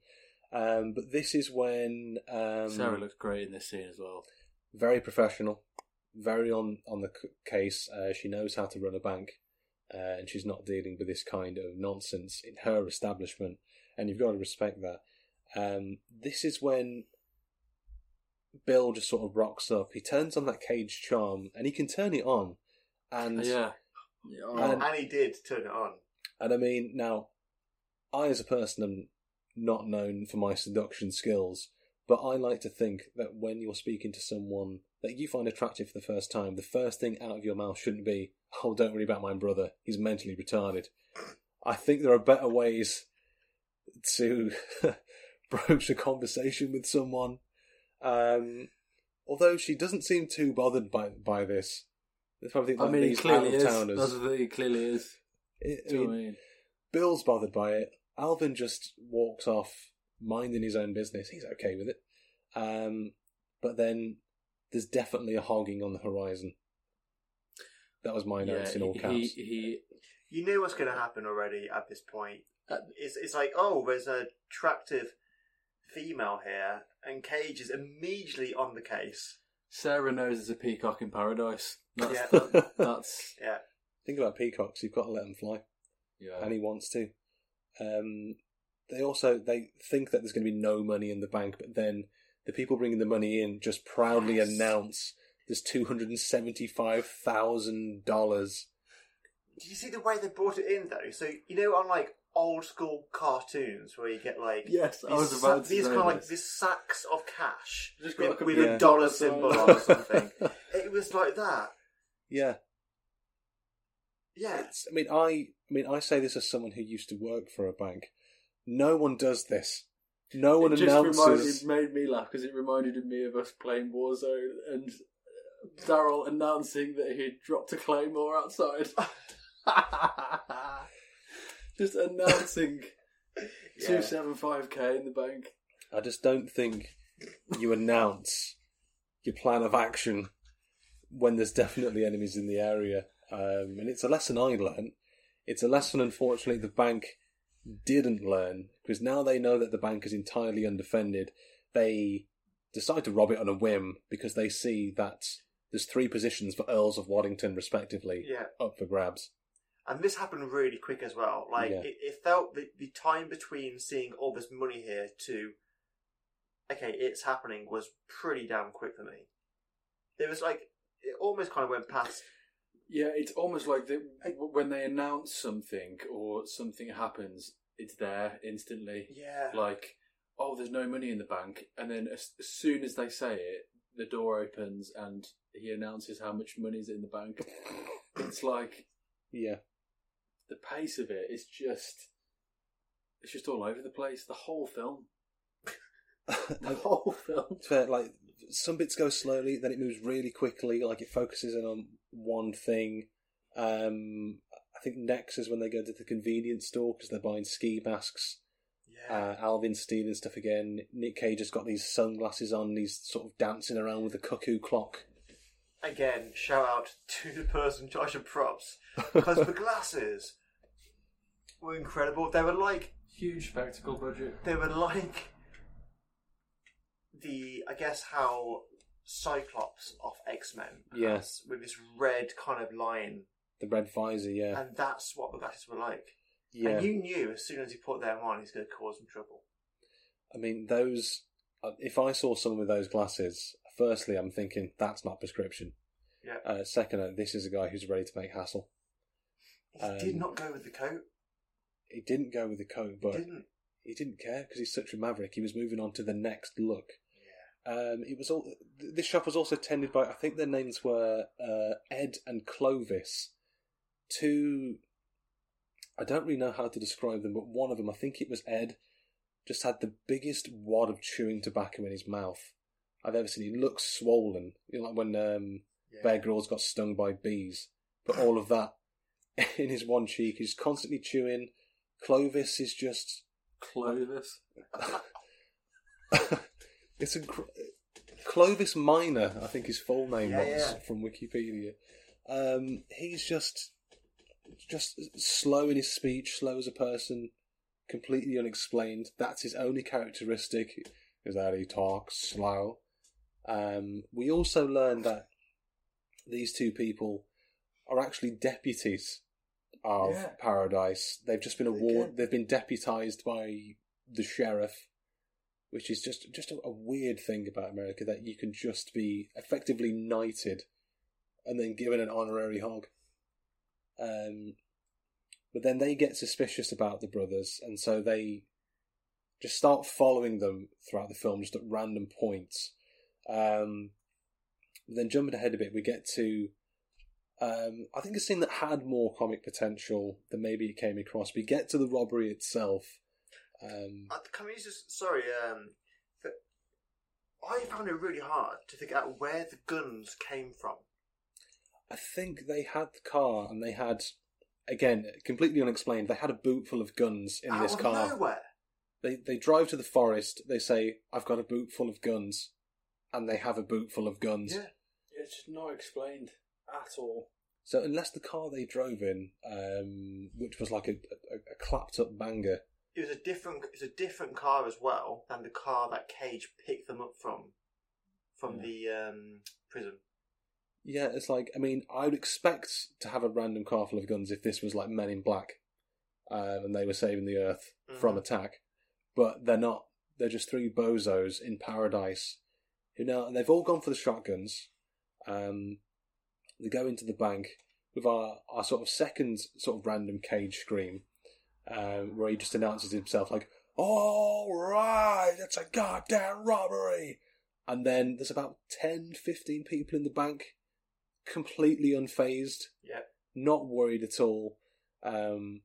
Um, but this is when um, Sarah looks great in this scene as well. very professional, very on on the c- case. Uh, she knows how to run a bank, uh, and she's not dealing with this kind of nonsense in her establishment. And you've got to respect that. Um, this is when Bill just sort of rocks up. He turns on that cage charm, and he can turn it on. And yeah. Yeah, oh, And- and he did turn it on. And I mean, now, I as a person am not known for my seduction skills, but I like to think that when you're speaking to someone that you find attractive for the first time, the first thing out of your mouth shouldn't be, oh, don't worry about my brother, he's mentally retarded. I think there are better ways to broach a conversation with someone. Um, although she doesn't seem too bothered by by this. I probably I mean, he clearly is. out-of-towners- That's the thing, he clearly is. I- I Do you know mean, I mean? Bill's bothered by it. Alvin just walks off, minding his own business. He's okay with it. Um, but then there's definitely a hogging on the horizon. That was my notes in all he, caps. he, he You knew what's going to happen already at this point. Uh, It's, it's like, oh, there's an attractive female here, and Cage is immediately on the case. Sarah knows there's a peacock in paradise. That's, Yeah. that, that's Yeah. Think about peacocks. You've got to let them fly, yeah. and he wants to. Um, they also they think that there's going to be no money in the bank, but then the people bringing the money in just proudly Yes. announce there's two hundred and seventy-five thousand dollars. Did you see the way they brought it in, though? So, you know, on like old school cartoons where you get like. Yes, I these was about sa- to These say kind of like this. these sacks of cash Just got with, a with Yeah. a dollar sign. symbol on or something. it was like that. Yeah, Yeah. It's, I mean, I, I mean, I say this as someone who used to work for a bank. No one does this. No one it just announces. reminded, made me laugh because it reminded me of us playing Warzone and uh, Daryl announcing that he'd dropped a claymore outside. just announcing two seven five k in the bank. I just don't think you announce your plan of action when there's definitely enemies in the area. Um, and it's a lesson I learned. It's a lesson, unfortunately, the bank didn't learn because now they know that the bank is entirely undefended. They decide to rob it on a whim because they see that there's three positions for Earls of Waddington, respectively, Yeah. up for grabs. And this happened really quick as well. Like Yeah. it, it felt the, the time between seeing all this money here to okay, it's happening was pretty damn quick for me. It was like it almost kind of went past. Yeah, it's almost like they, when they announce something or something happens, it's there instantly. Yeah, Like, oh, there's no money in the bank, and then as, as soon as they say it, the door opens and he announces how much money's in the bank. It's like Yeah. The pace of it is just it's just all over the place. The whole film. The whole film. Fair, like some bits go slowly, then it moves really quickly. Like it focuses in on one thing. Um, I think next is when they go to the convenience store because they're buying ski masks. yeah. Uh, Alvin's stealing stuff again. Nick Cage has got these sunglasses on. He's sort of dancing around with the cuckoo clock. Again, shout out to the person in charge of props because the glasses were incredible. They were like Huge spectacle budget. they were like the I guess how Cyclops of X Men Yes. with this red kind of line, The red visor, yeah, and that's what the glasses were like. yeah. And you knew as soon as he put them on, he's going to cause some trouble. I mean, those. uh, If I saw someone with those glasses, firstly, I'm thinking that's not prescription. Yeah. Uh, second, uh, this is a guy who's ready to make hassle. He Um, did not go with the coat. He didn't go with the coat, He but didn't. he didn't care because he's such a maverick. He was moving on to the next look. Um, it was all. This shop was also tended by I think their names were uh, Ed and Clovis. Two. I don't really know how to describe them, but one of them, I think it was Ed, just had the biggest wad of chewing tobacco in his mouth I've ever seen. He looks swollen, you know, like when um, Yeah. Bear Grylls got stung by bees. But all of that in his one cheek. He's constantly chewing. Clovis is just Clovis. it's a Clovis Minor, I think his full name Yeah, was yeah. from Wikipedia. Um, he's just just slow in his speech, slow as a person, completely unexplained. That's his only characteristic, is that he talks slow. Um, we also learned that these two people are actually deputies of Yeah. Paradise. They've just been award. They've been deputized by the sheriff, which is just just a, a weird thing about America that you can just be effectively knighted and then given an honorary hog. Um, but then they get suspicious about the brothers, and so they just start following them throughout the film, just at random points. Um, then jumping ahead a bit, we get to um, I think a scene that had more comic potential than maybe it came across. We get to the robbery itself. Um, Uh, Can we just sorry? Um, I found it really hard to figure out where the guns came from. I think they had the car and they had, again, completely unexplained. They had a boot full of guns in Out this car. nowhere. They they drive to the forest. They say, "I've got a boot full of guns," and they have a boot full of guns. Yeah. It's just not explained at all. So unless the car they drove in, um, which was like a, a, a clapped up banger, It was a different. It's a different car as well than the car that Cage picked them up from, from the um, prison. Yeah, it's like I mean, I would expect to have a random car full of guns if this was like Men in Black, um, and they were saving the Earth from Mhm. attack, but they're not. They're just three bozos in paradise, who now they've all gone for the shotguns. Um, they go into the bank with our our sort of second sort of random cage scream, um, where he just announces himself like, "All right, it's a goddamn robbery," and then there's about 10, 15 people in the bank completely unfazed, Yeah. not worried at all. Um,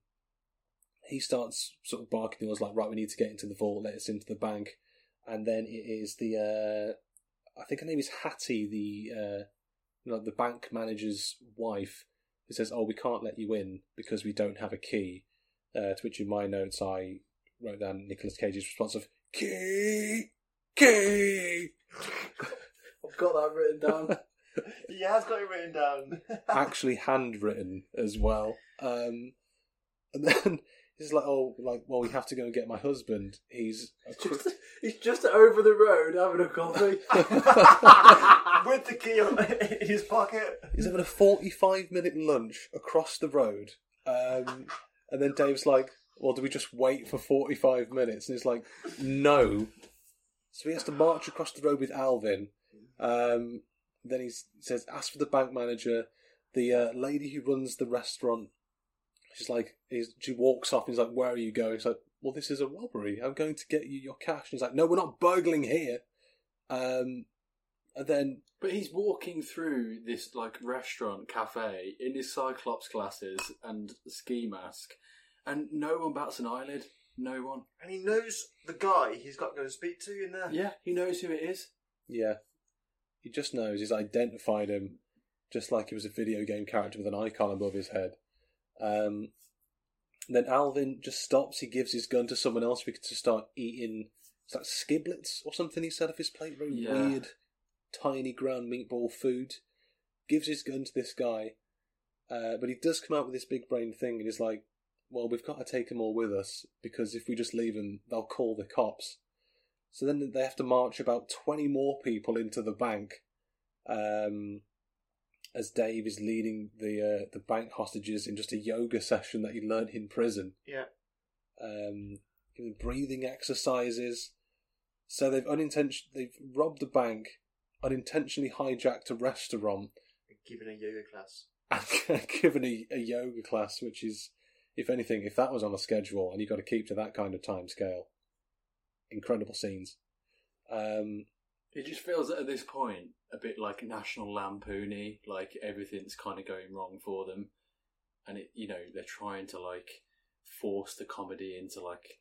he starts sort of barking the orders like, right, we need to get into the vault, let us into the bank. And then it is the, uh, I think her name is Hattie, the, uh, you know, the bank manager's wife, who says, oh, we can't let you in because we don't have a key. Uh, to which in my notes I wrote down Nicolas Cage's response of, key, key. I've got that written down. He has got it written down. actually handwritten as well. Um, and then he's like, "Oh, like, well, we have to go and get my husband. He's just, he's just over the road having a coffee. With the key in his pocket. he's having a forty-five minute lunch across the road." Um, and then Dave's like, "Well, do we just wait for forty-five minutes?" And he's like, "No." So he has to march across the road with Alvin. Um, then he says, "Ask for the bank manager." The uh, lady who runs the restaurant She's like, he's, she walks off and he's like, where are you going? He's like, well, this is a robbery. I'm going to get you your cash. And he's like, no, we're not burgling here. Um, and then, But he's walking through this like restaurant cafe in his Cyclops glasses and ski mask, and no one bats an eyelid. No one. And he knows the guy he's got to go and speak to in there. Yeah, he knows who it is. yeah, he just knows. He's identified him just like he was a video game character with an icon above his head. Um, then Alvin just stops. He gives his gun to someone else because to start eating. Is that skiblets or something he said off his plate? Very Yeah. weird, tiny ground meatball food. Gives his gun to this guy, uh, but he does come out with this big brain thing, and he's like, "Well, we've got to take them all with us because if we just leave them, they'll call the cops." So then they have to march about twenty more people into the bank. Um, as Dave is leading the uh, the bank hostages in just a yoga session that he learned in prison. Yeah. Um, giving breathing exercises. So they've unintention they've robbed a bank, unintentionally hijacked a restaurant, Giving a yoga class. and given a, a yoga class, which is, if anything, if that was on a schedule and you got to keep to that kind of time scale, incredible scenes. Um, It just feels at this point a bit like National Lampoony, like everything's kind of going wrong for them, and it, you know, they're trying to like force the comedy into like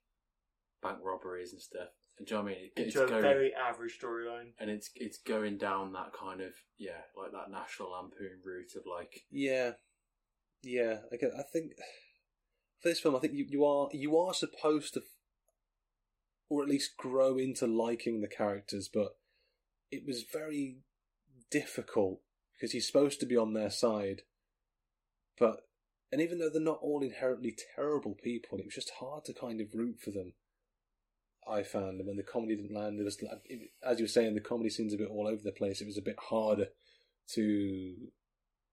bank robberies and stuff. And do you know what I mean? It- It's Into a going, very average storyline. and it's it's going down that kind of yeah, like that National Lampoon route of like Yeah, yeah. I, get, I think for this film, I think you, you are you are supposed to, or at least grow into liking the characters, but it was very difficult because you're supposed to be on their side, but and even though they're not all inherently terrible people, it was just hard to kind of root for them. I found, and when the comedy didn't land, it was as you were saying, the comedy scenes a bit all over the place. It was a bit harder to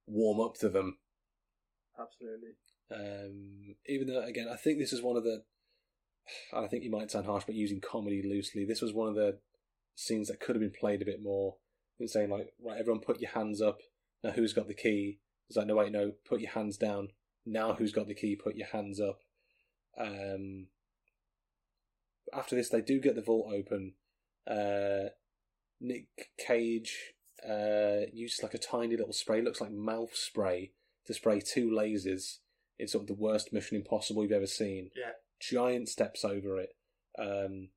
warm up to them. absolutely Um, even though, again, I think this is one of the. and I think you might sound harsh, but using comedy loosely, this was one of the scenes that could have been played a bit more. And saying like, right, everyone, put your hands up. Now, who's got the key? It's like, no, wait, no, put your hands down. Now, who's got the key? Put your hands up. Um, after this, they do get the vault open. Uh, Nick Cage uh, uses like a tiny little spray, looks like mouth spray, to spray two lasers in sort of the worst Mission Impossible you've ever seen. Yeah. Giant steps over it, um,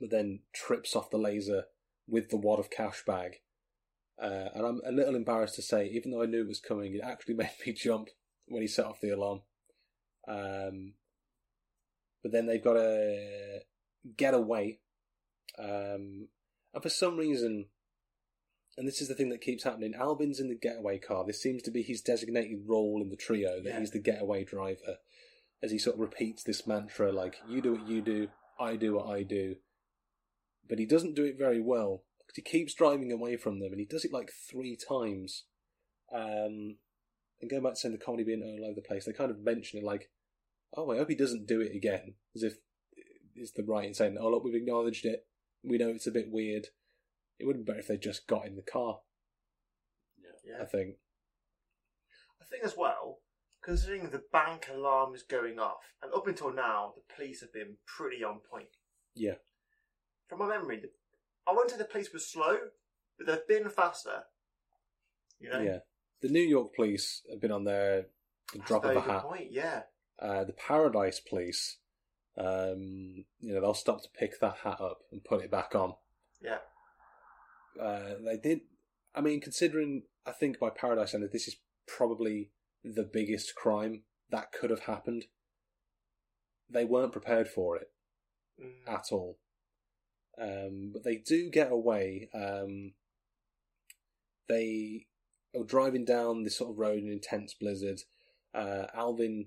but then trips off the laser with the wad of cash bag. Uh, and I'm a little embarrassed to say, even though I knew it was coming, it actually made me jump when he set off the alarm. Um, but then they've got to get away. Um, and for some reason, and this is the thing that keeps happening, Alvin's in the getaway car. This seems to be his designated role in the trio, that Yeah. he's the getaway driver, as he sort of repeats this mantra like, you do what you do, I do what I do. But he doesn't do it very well, he keeps driving away from them, and he does it like three times. Um, and going back to saying the comedy being all over the place, they kind of mention it like, oh, I hope he doesn't do it again, as if it's the right in saying, oh, look, we've acknowledged it. We know it's a bit weird. It would have been better if they just got in the car, yeah. I think. I think as well, considering the bank alarm is going off, and up until now, the police have been pretty on point. Yeah. From my memory, I won't say the police were slow, but they've been faster. You know? Yeah. The New York police have been on there the That's drop a of a good hat. point, yeah. Uh, the Paradise police, um, you know, they'll stop to pick that hat up and put it back on. Yeah. Uh, they did. I mean, considering I think by Paradise Standard, this is probably the biggest crime that could have happened. They weren't prepared for it Mm. at all. Um, but they do get away. Um, they are driving down this sort of road in intense blizzard. Uh, Alvin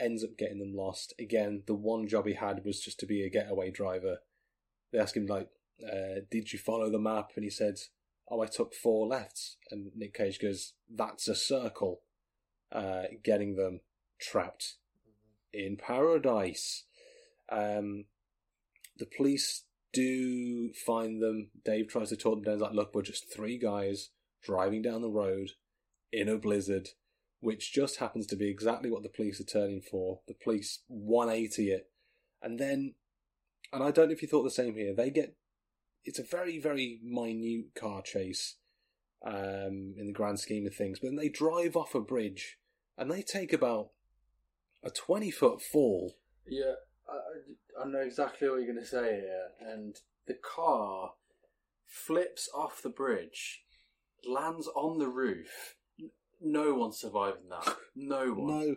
ends up getting them lost. Again, the one job he had was just to be a getaway driver. They ask him like, uh, "Did you follow the map?" And he said, "Oh, I took four lefts." And Nick Cage goes, "That's a circle," uh, getting them trapped in paradise. Um, the police do find them. Dave tries to talk them down. He's like, look, we're just three guys driving down the road in a blizzard, which just happens to be exactly what the police are turning for. The police 180 it. And then, and I don't know if you thought the same here, they get, it's a very, very minute car chase um, in the grand scheme of things, but then they drive off a bridge and they take about a 20 foot fall. Yeah, I, know exactly what you're going to say here. And the car flips off the bridge, lands on the roof. No one's surviving that. No one. No.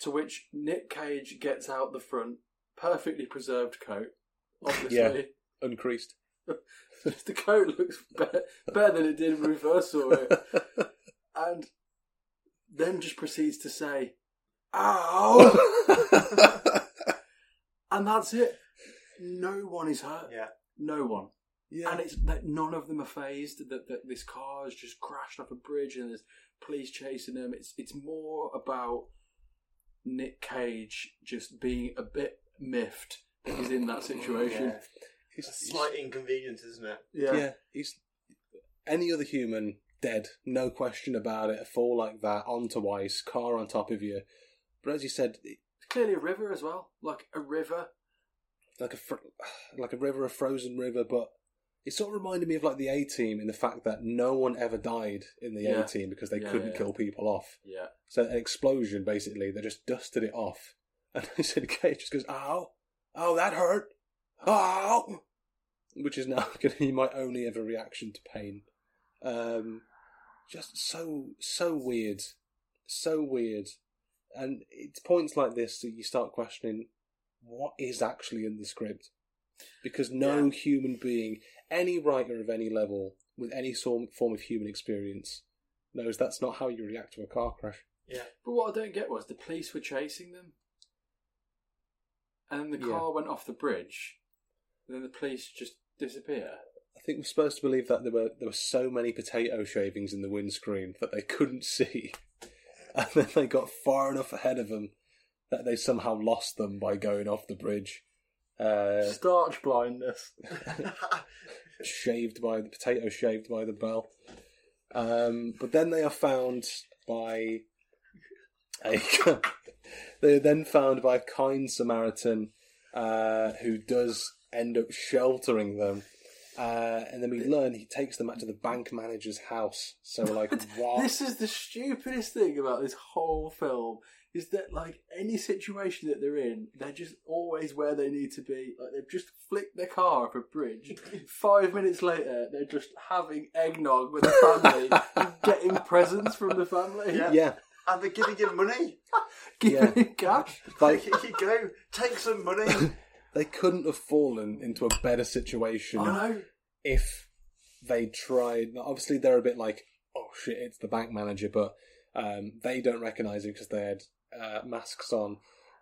To which Nick Cage gets out the front, perfectly preserved coat. Obviously, Yeah. Uncreased. the coat looks better, better than it did when we first saw it, and then just proceeds to say, "Ow!" And that's it. No one is hurt. Yeah. No one. yeah. And it's that none of them are phased that, that this car has just crashed off a bridge and there's police chasing them. It's it's more about Nick Cage just being a bit miffed that he's in that situation. Yeah. He's- A slight inconvenience, isn't it? yeah. yeah. he's any other human dead, no question about it. A fall like that onto ice, car on top of you. But as you said, it- It's clearly a river as well, like a river. like a fr- like a river, a frozen river, but it sort of reminded me of like the A Team in the fact that no one ever died in the Yeah. A Team because they Yeah, couldn't yeah, kill people off. Yeah, So an explosion, basically, they just dusted it off, and I said, "Cage just goes, ow, oh, that hurt." oh, which is now going to be my only ever reaction to pain. Um, just so so weird, so weird, and it's points like this that you start questioning what is actually in the script, because no Yeah. human being, any writer of any level with any form of human experience, knows that's not how you react to a car crash. Yeah. But what I don't get was the police were chasing them, and then the Yeah. car went off the bridge, and then the police just disappear. I think we're supposed to believe that there were there were so many potato shavings in the windscreen that they couldn't see, and then they got far enough ahead of them that they somehow lost them by going off the bridge, uh, Starch blindness. shaved by the potato shaved by the bell. Um, but then they are found by a they are then found by a kind Samaritan uh, who does end up sheltering them. Uh, and then we learn he takes them back to the bank manager's house. So we're like, what? This is the stupidest thing about this whole film is that like any situation that they're in, they're just always where they need to be. Like they've just flicked their car off a bridge. Five minutes later, they're just having eggnog with the family, and getting presents from the family, Yeah. yeah, and they're giving him money. giving him cash. like Here you go, take some money. They couldn't have fallen into a better situation I know. if they tried. Obviously, they're a bit like, oh shit, it's the bank manager, but um, they don't recognise him because they had uh, masks on.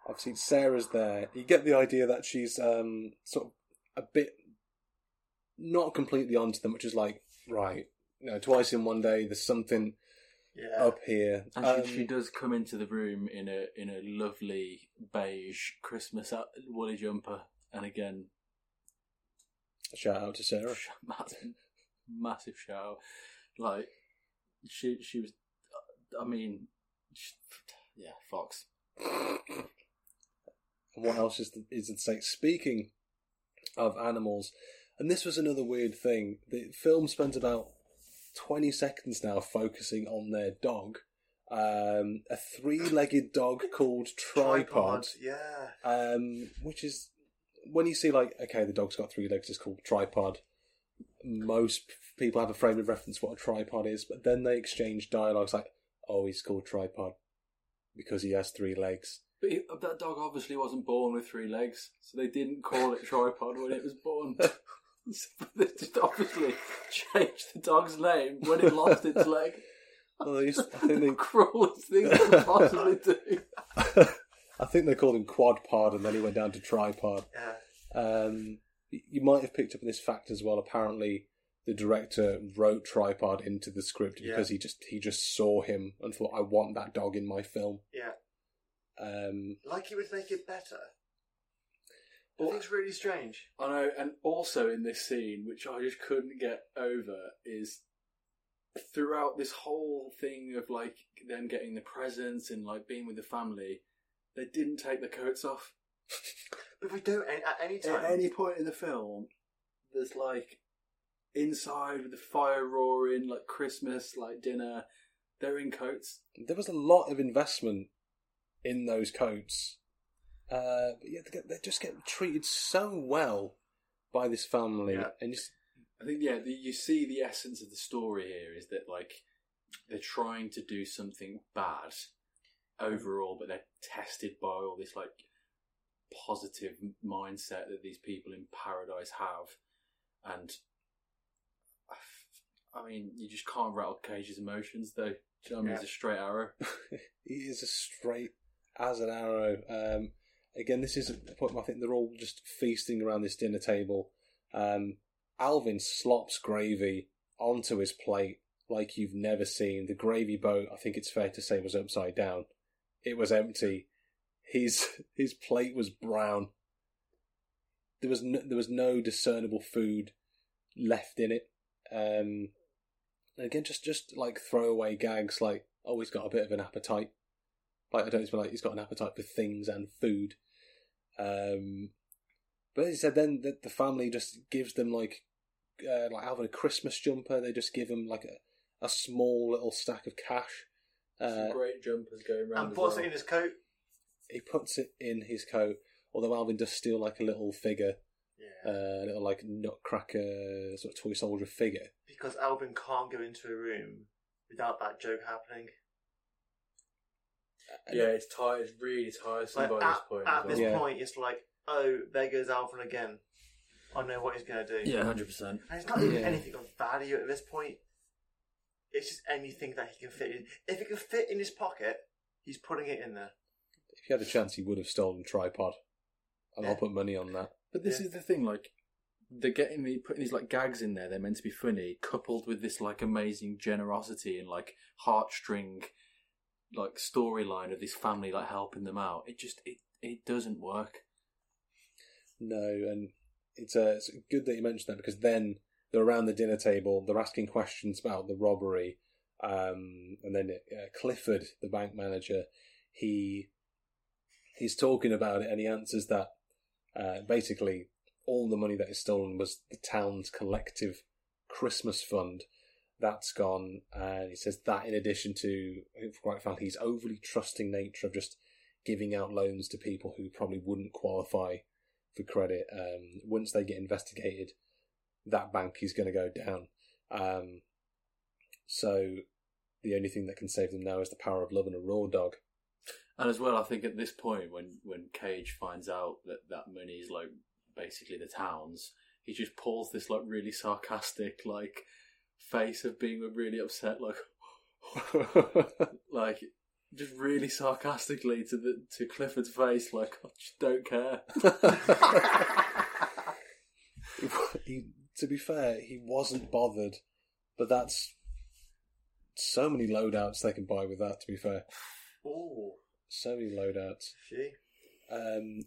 Obviously, Sarah's there. You get the idea that she's um, sort of a bit not completely onto them, which is like, right, you know, twice in one day, there's something Yeah. up here. And Um, she, she does come into the room in a in a lovely beige Christmas woolly jumper, and again, shout out to Sarah. massive, massive show. Like she she was, I mean, she, yeah, Fox. And what else is, is to say? Speaking of animals, and this was another weird thing. The film spends about 20 seconds now focusing on their dog. Um, a three legged dog called Tripod, Yeah. um, which is when you see, like, okay, the dog's got three legs, it's called Tripod. Most people have a frame of reference what a tripod is, but then they exchange dialogues like, oh, he's called Tripod because he has three legs. But he, that dog obviously wasn't born with three legs, so they didn't call it tripod when it was born. They just obviously changed the dog's name when it lost its leg. Well, they used- I think they the cruelest thing they could possibly do. I think they called him quad pod, and then he went down to tripod. Yeah. Um, you might have picked up on this fact as well. Apparently, the director wrote tripod into the script Yeah. because he just he just saw him and thought, "I want that dog in my film." Yeah. Um, Like he would make it better. I Well- it's really strange. I know, and also in this scene, which I just couldn't get over, is throughout this whole thing of like them getting the presents and like being with the family, they didn't take the coats off. But we don't at any time. At any point in the film, there's like inside with the fire roaring, like Christmas, like dinner, they're in coats. there was a lot of investment in those coats. Uh, but yeah, they, get, they just get treated so well by this family, Yeah. and just I think yeah, the, you see the essence of the story here is that like they're trying to do something bad overall, but they're tested by all this like positive mindset that these people in paradise have, and I mean, you just can't rattle Cage's emotions though. Do you know what I mean? Yeah. It's a straight arrow. he is as straight as an arrow. Um, again, this isn't the point I think they're all just feasting around this dinner table. Um, Alvin slops gravy onto his plate like you've never seen. The gravy boat, I think it's fair to say, was upside down. It was empty. His his plate was brown. There was no, there was no discernible food left in it. Um, again, just just like throwaway gags, like oh, he's got a bit of an appetite. Like I don't expect like he's got an appetite for things and food. Um, but as he said, then the, the family just gives them like uh, like Alvin a Christmas jumper. They just give them like a, a small little stack of cash. Uh, great jumpers going around. and as puts well. it in his coat. he puts it in his coat. Although Alvin does steal like a little figure Yeah. uh, little like nutcracker sort of toy soldier figure. because Alvin can't go into a room without that joke happening. Yeah, it's tired. It's really tiresome Like, by at this point. at as well. this Yeah. point, it's like, oh, there goes Alvin again. I know what he's going to do. Yeah, hundred percent. And it's not even Yeah. anything of value at this point. It's just anything that he can fit in. If it can fit in his pocket, he's putting it in there. If he had a chance, he would have stolen a tripod, and I'll put money on that. But this Yeah. is the thing, like they're getting the putting these like gags in there. They're meant to be funny, coupled with this like amazing generosity and like heartstring, like storyline of this family like helping them out. It just it it doesn't work. No, and it's, uh, it's good that you mentioned that because then they're around the dinner table, they're asking questions about the robbery, um, and then uh, Clifford, the bank manager, he he's talking about it, and he answers that uh, basically all the money that is stolen was the town's collective Christmas fund. That's gone, and he says that in addition to, quite frankly, his overly trusting nature of just giving out loans to people who probably wouldn't qualify for credit. Um, once they get investigated, that bank is going to go down. Um, so the only thing that can save them now is the power of love and a raw dog. And as well, I think at this point, when when Cage finds out that that money is like basically the town's, he just pulls this like really sarcastic like face of being really upset, like like just really sarcastically to the to Clifford's face, like I just don't care. he, to be fair, he wasn't bothered, but that's so many loadouts they can buy with that. To be fair, Oh, so many loadouts. she. Um,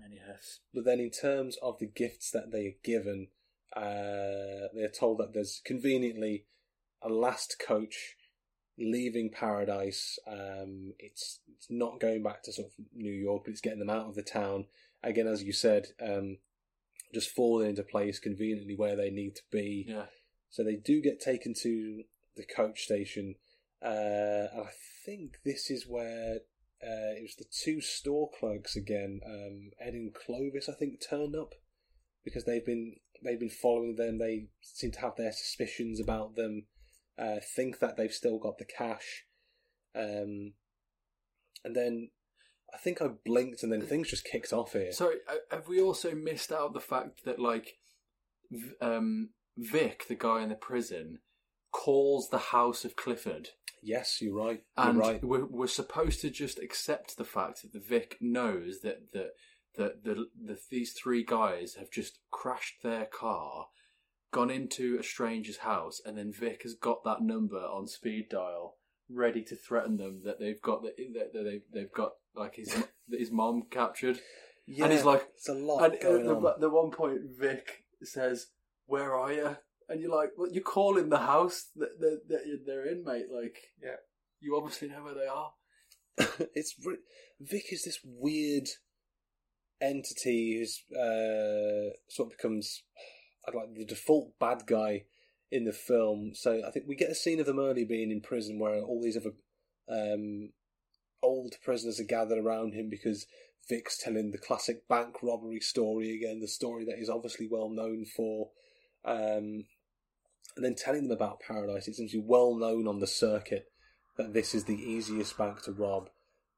Many Fs. But then, in terms of the gifts that they are given, uh, they're told that there's conveniently a last coach leaving Paradise. Um, it's it's not going back to sort of New York, but it's getting them out of the town. Again, as you said, um, just falling into place conveniently where they need to be. Yeah. So they do get taken to the coach station, uh, and I think this is where uh, it was the two store clerks again, um, Ed and Clovis, I think, turned up because they've been they've been following them. They seem to have their suspicions about them. Uh, think that they've still got the cash, um, and then I think I blinked, and then things just kicked off here. So uh, have we also missed out the fact that like um, Vic, the guy in the prison, calls the house of Clifford, yes, you're right. You're and right. we're, we're supposed to just accept the fact that the Vic knows that that that the, the these three guys have just crashed their car, gone into a stranger's house, and then Vic has got that number on speed dial, ready to threaten them that they've got that, that that they've they've got like his that his mom captured. Yeah, and he's like, it's a lot and uh, going at the, on. the one point, Vic says, "Where are you?" And you're like, "Well, you're calling the house that, that, that they're in, mate. Like, Yeah. you obviously know where they are." it's re- Vic is this weird entity who's uh, sort of becomes I'd like the default bad guy in the film. So I think we get a scene of them early being in prison where all these other um, old prisoners are gathered around him because Vic's telling the classic bank robbery story again, the story that he's obviously well known for. Um, and then telling them about Paradise. It seems to be well known on the circuit that this is the easiest bank to rob.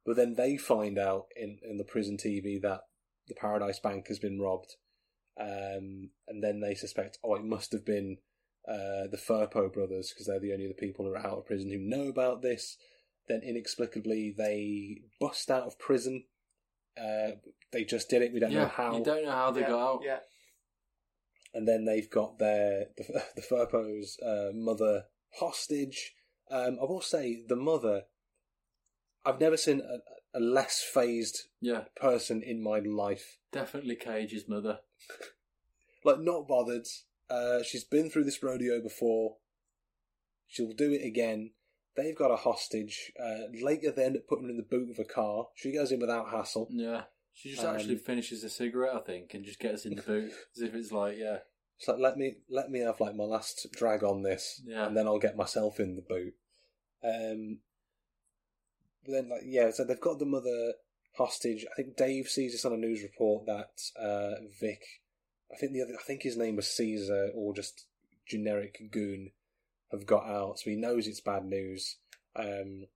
But then they find out in, in the prison TV that the Paradise Bank has been robbed. Um, and then they suspect, oh, it must have been uh, the Firpo brothers because they're the only other people who are out of prison who know about this. Then inexplicably they bust out of prison. Uh, they just did it. We don't know how. you don't know how they yeah, got out. Yeah. and then they've got their the, the Firpo's uh, mother hostage. Um, I will say the mother. I've never seen a, a less phased Yeah, person in my life. definitely Cage's mother. Like not bothered. Uh, she's been through this rodeo before. She'll do it again. They've got a hostage. Uh, later, they end up putting her in the boot of a car. She goes in without hassle. Yeah, she just Um, actually finishes a cigarette, I think, and just gets in the boot as if it's like, yeah, It's like let me let me have like my last drag on this, Yeah. and then I'll get myself in the boot. Um, but then like yeah, so they've got the mother hostage. I think Dave sees this on a news report that uh, Vic I think the other, I think his name was Caesar or just generic goon, have got out, so he knows it's bad news. Um,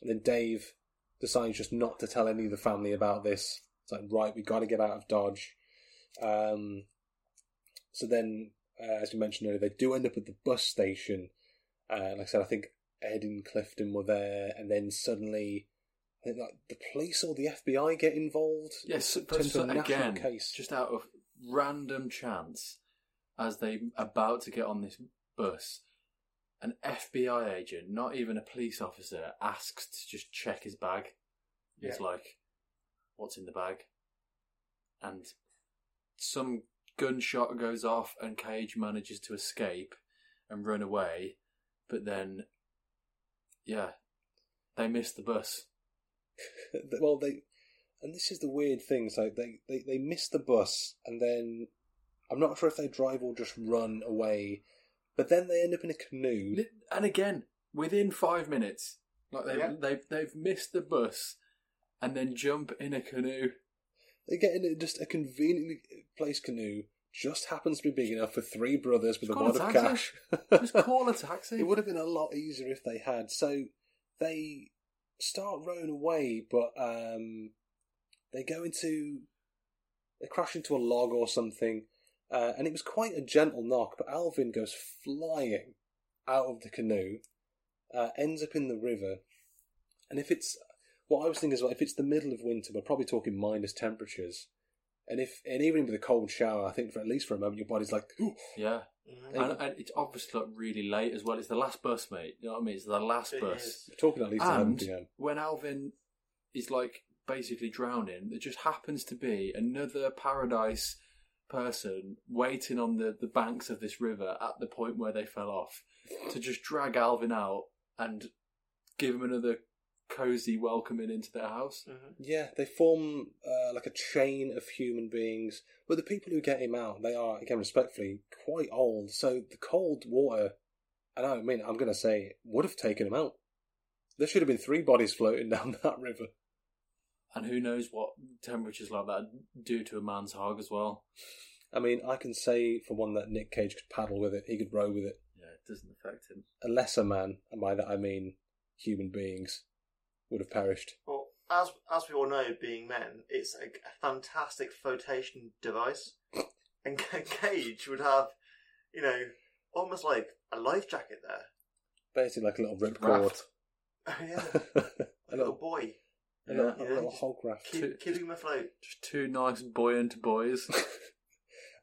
and then Dave decides just not to tell any of the family about this. It's like, right, we've got to get out of Dodge. Um, so then, uh, as we mentioned earlier, they do end up at the bus station. Uh, like I said, I think Ed and Clifton were there, and then suddenly, I think like the police or the FBI get involved. Yes, It but turns so into a national again, case. just out of random chance, as they about to get on this bus, an FBI agent, not even a police officer, asks to just check his bag. It's like, what's in the bag? And some gunshot goes off, and Cage manages to escape and run away, but then, yeah, they miss the bus. well, they, and this is the weird thing. So they, they, they miss the bus, and then I'm not sure if they drive or just run away. But then they end up in a canoe. And again, within five minutes, like they've Yeah. they've they've missed the bus, and then jump in a canoe. They get in just a conveniently placed canoe. Just happens to be big enough for three brothers with Just a wad a of cash. Just call a taxi. It would have been a lot easier if they had. So they start rowing away, but um, they go into they crash into a log or something, uh, and it was quite a gentle knock. But Alvin goes flying out of the canoe, uh, ends up in the river, and if it's what I was thinking is, well, if it's the middle of winter, we're probably talking minus temperatures. And if and even with a cold shower, I think for at least for a moment your body's like, "Ooh." yeah, Mhm. and, and it's obviously like really late as well. It's the last bus, mate. You know what I mean? It's the last It bus. is. we're talking at least 11 And p.m. when Alvin is like basically drowning, there just happens to be another paradise person waiting on the, the banks of this river at the point where they fell off to just drag Alvin out and give him another cozy welcoming into their house. Mhm. Yeah, they form uh, like a chain of human beings, but the people who get him out, they are again respectfully quite old. So the cold water, and I mean, I'm going to say, would have taken him out. There should have been three bodies floating down that river. And who knows what temperatures like that do to a man's hog as well. I mean, I can say for one that Nick Cage could paddle with it, he could row with it. Yeah, it doesn't affect him. A lesser man, and by that I mean human beings, would have perished. Well, as as we all know, being men, it's a, a fantastic flotation device, and Cage would have, you know, almost like a life jacket there. Basically, like a little ripcord. Raft. yeah, a a little little, boy, a little, Yeah. a little hog raft. keep, Two- keeping him afloat. Just two nice buoyant boys.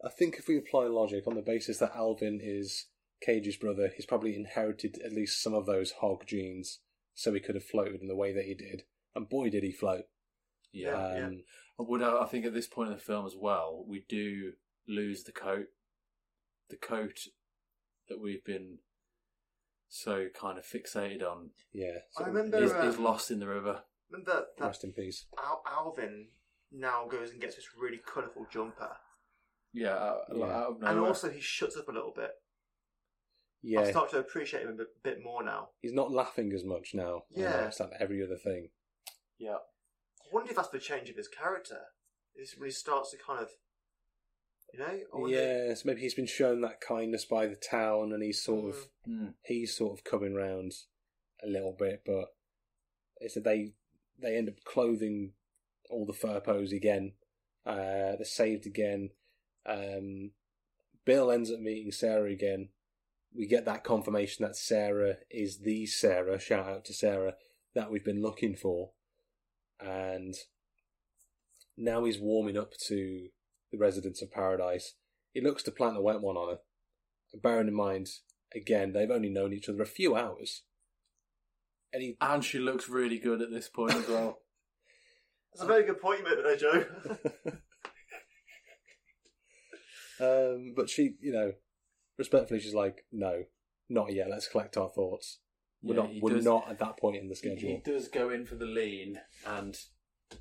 I think if we apply logic on the basis that Alvin is Cage's brother, he's probably inherited at least some of those hog genes, so he could have floated in the way that he did. And boy, did he float! Yeah. Yeah, yeah. Um, I would I think at this point in the film as well, we do lose the coat. The coat that we've been so kind of fixated on yeah. I remember, is, uh, is lost in the river. Remember that Rest in peace. Al- Alvin now goes and gets this really colourful jumper, Yeah, out, Yeah. out and also he shuts up a little bit. I'm Yeah, to appreciate him a bit, bit more now. he's not laughing as much now. Yeah. noticed that every other thing. yeah, I wonder if that's the change of his character. Is when he starts to kind of, you know, I wonder- Yeah, so maybe he's been shown that kindness by the town, and he's sort of Mm. he's sort of coming round a little bit, but it's that they they end up clothing all the Firpos again. Uh, they're saved again. Um, Bill ends up meeting Sarah again. We get that confirmation that Sarah is the Sarah. Shout out to Sarah that we've been looking for, and now he's warming up to the residents of Paradise. He looks to plant a wet one on her. Bearing in mind, again, they've only known each other a few hours. And he, and she looks really good at this point as well. That's a very good point you made there, Joe. um, but she, you know, respectfully, she's like, no, not yet. Let's collect our thoughts. We're Yeah, not. he We're does- not at that point in the He, schedule. he does go in for the lean, and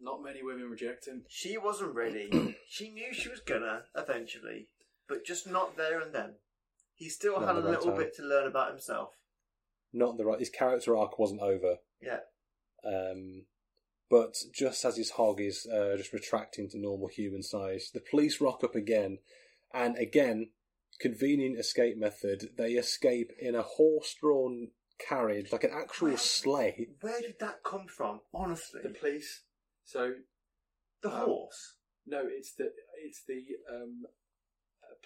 not many women reject him. she wasn't ready. she knew she was gonna eventually, but just not there and then. He still Not had a at the right little time. bit to learn about himself. Not the right. His character arc wasn't over. Yeah. Um, But just as his hog is uh, just retracting to normal human size, the police rock up again, and again, convenient escape method. They escape in a horse-drawn carriage, like an actual Where- sleigh. Where did that come from? Honestly, The police. So the um, horse. no, it's the it's the um,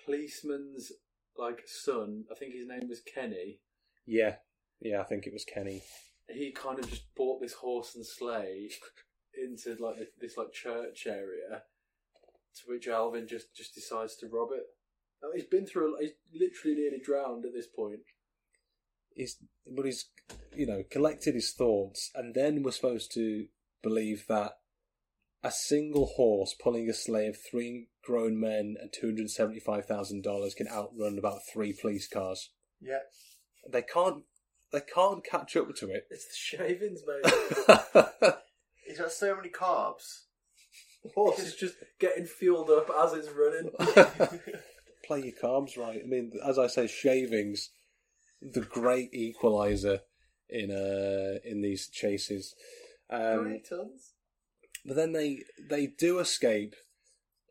policeman's like son. I think his name was Kenny. Yeah, yeah, I think it was Kenny. He kind of just bought this horse and sleigh into like this, this like church area, to which Alvin just just decides to rob it. Now, he's been through. A, he's literally nearly drowned at this point. He's, but he's, you know, collected his thoughts, and then we're supposed to believe that a single horse pulling a sleigh of three grown men and two hundred seventy-five thousand dollars can outrun about three police cars. Yeah. They can't. They can't catch up to it. It's the shavings, mate. He's got so many carbs. the horse is just getting fueled up as it's running. Play your carbs right. I mean, as I say, shavings, the great equalizer in uh in these chases. Um, but then they they do escape.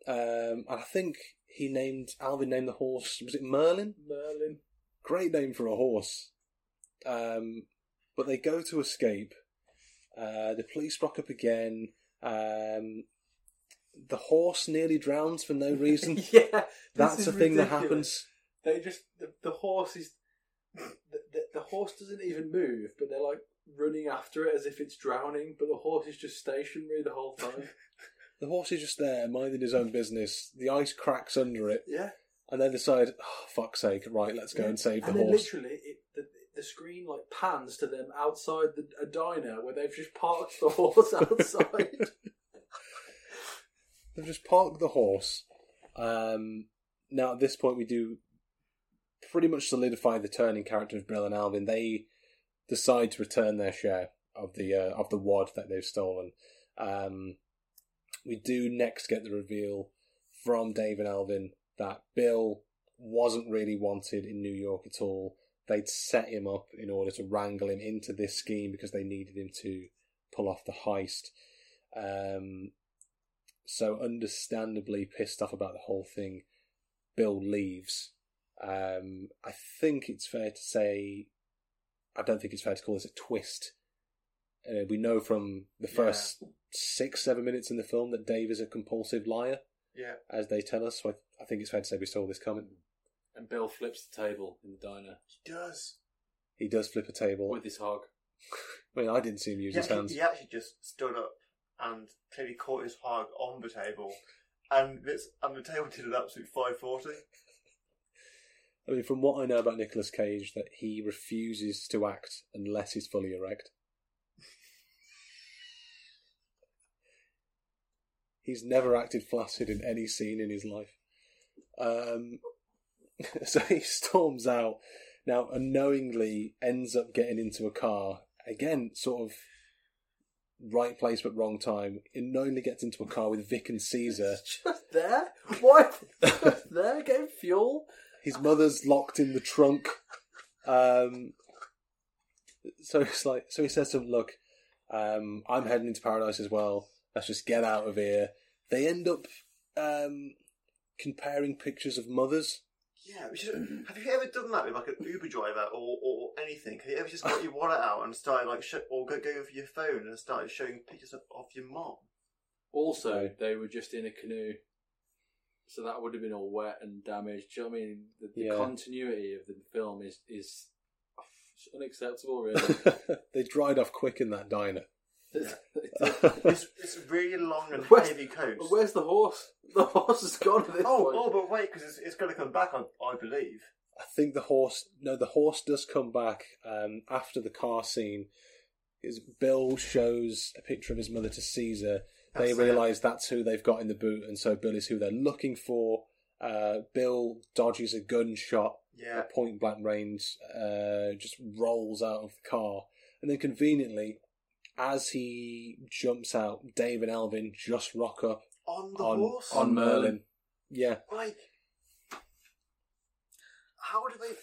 Um, and I think he named Alvin named the horse was it Merlin? Merlin. Great name for a horse. Um, but they go to escape. Uh, the police rock up again. Um, the horse nearly drowns for no reason. yeah, That's a thing that happens. They just the, the horse is the, the, the horse doesn't even move, but they're like running after it as if it's drowning. But the horse is just stationary the whole time. The horse is just there, minding his own business. The ice cracks under it, yeah, and they decide, oh, fuck's sake, right, let's go and save the and then horse. literally it, the the screen like pans to them outside the, a diner where they've just parked the horse outside. They've just parked the horse. Um, now, at this point, we do pretty much solidify the turning character of Bill and Alvin. They decide to return their share of the uh, of the wad that they've stolen. Um, we do next get the reveal from Dave and Alvin that Bill wasn't really wanted in New York at all. They'd set him up in order to wrangle him into this scheme because they needed him to pull off the heist. Um, so understandably pissed off about the whole thing, Bill leaves. Um, I think it's fair to say, I don't think it's fair to call this a twist. Uh, we know from the first six, seven minutes in the film that Dave is a compulsive liar, Yeah. as they tell us. So I, I think it's fair to say we saw this coming. and Bill flips the table in the diner He does. He does flip a table. with his hog. I mean, I didn't see him use He his actually, hands. he actually just stood up and clearly caught his hog on the table. And this and the table did an absolute 540. I mean, from what I know about Nicolas Cage, that he refuses to act unless he's fully erect. He's never acted flaccid in any scene in his life. Um, so he storms out. Now, unknowingly ends up getting into a car. Again, sort of right place but wrong time. Unknowingly gets into a car with Vic and Caesar. Just there? Why? Just there getting fuel? His mother's locked in the trunk. Um, so it's like, so he says to him, "Look, um, I'm heading into paradise as well. Let's just get out of here." They end up um, comparing pictures of mothers. Yeah, which is, have you ever done that with like an Uber driver or, or anything? Have you ever just got your wallet out and started like, sh- or go, go for your phone and started showing pictures of, of your mom? Also, they were just in a canoe. So that would have been all wet and damaged. Do you know what I mean? The, the Yeah. continuity of the film is is oh, unacceptable, really. they dried off quick in that diner. It's, it's really long and Where's- heavy coast. Where's the horse? The horse is gone at this Oh, point. oh, but wait, because it's, it's going to come back, I, I believe. I think the horse. No, the horse does come back um, after the car scene. Is Bill shows a picture of his mother to Caesar. they That's it. realise that's who they've got in the boot, and so Bill is who they're looking for. Uh, Bill dodges a gunshot Yeah. at point blank range, uh, just rolls out of the car, and then conveniently, as he jumps out, Dave and Alvin just rock up On the on horse? on On Merlin. Merlin. Yeah, Like, how do they.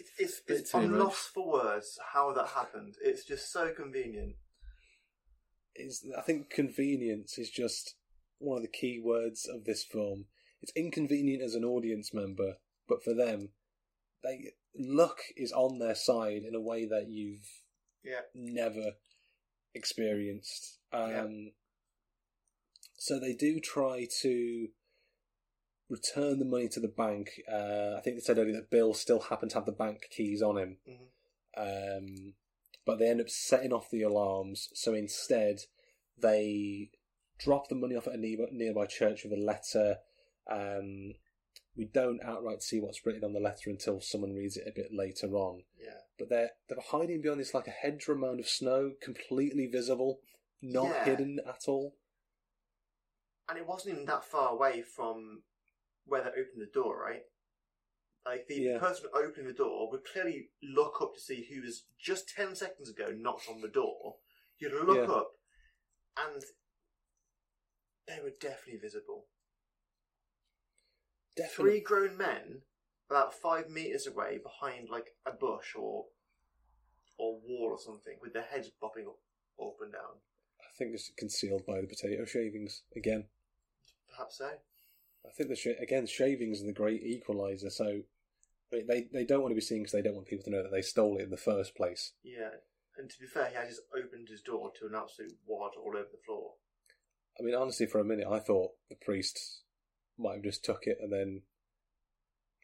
It, it's Bit it's I'm much. lost for words how that happened. It's just so convenient. is I think convenience is just one of the key words of this film. It's inconvenient as an audience member, but for them, they luck is on their side in a way that you've Yeah. never experienced. Um, Yeah. So they do try to return the money to the bank. Uh, I think they said earlier that Bill still happened to have the bank keys on him. Mhm. Um, but they end up setting off the alarms. So instead, they drop the money off at a nearby, nearby church with a letter. Um, we don't outright see what's written on the letter until someone reads it a bit later on. Yeah. But they're they're hiding behind this like a hedgerow mound of snow, completely visible, not Yeah. hidden at all. And it wasn't even that far away from where they opened the door, right? Like the Yeah. person opening the door would clearly look up to see who was just ten seconds ago knocked on the door. You'd look Yeah. up, and they were definitely visible. Definitely. Three grown men, about five meters away, behind like a bush or or wall or something, with their heads bobbing up, up and down. I think it's concealed by the potato shavings again. Perhaps so. I think the sh- again shavings are the great equalizer. So they they, they don't want to be seen because they don't want people to know that they stole it in the first place. Yeah. And to be fair, he had just opened his door to an absolute wad all over the floor. I mean, honestly, for a minute, I thought the priest might have just took it and then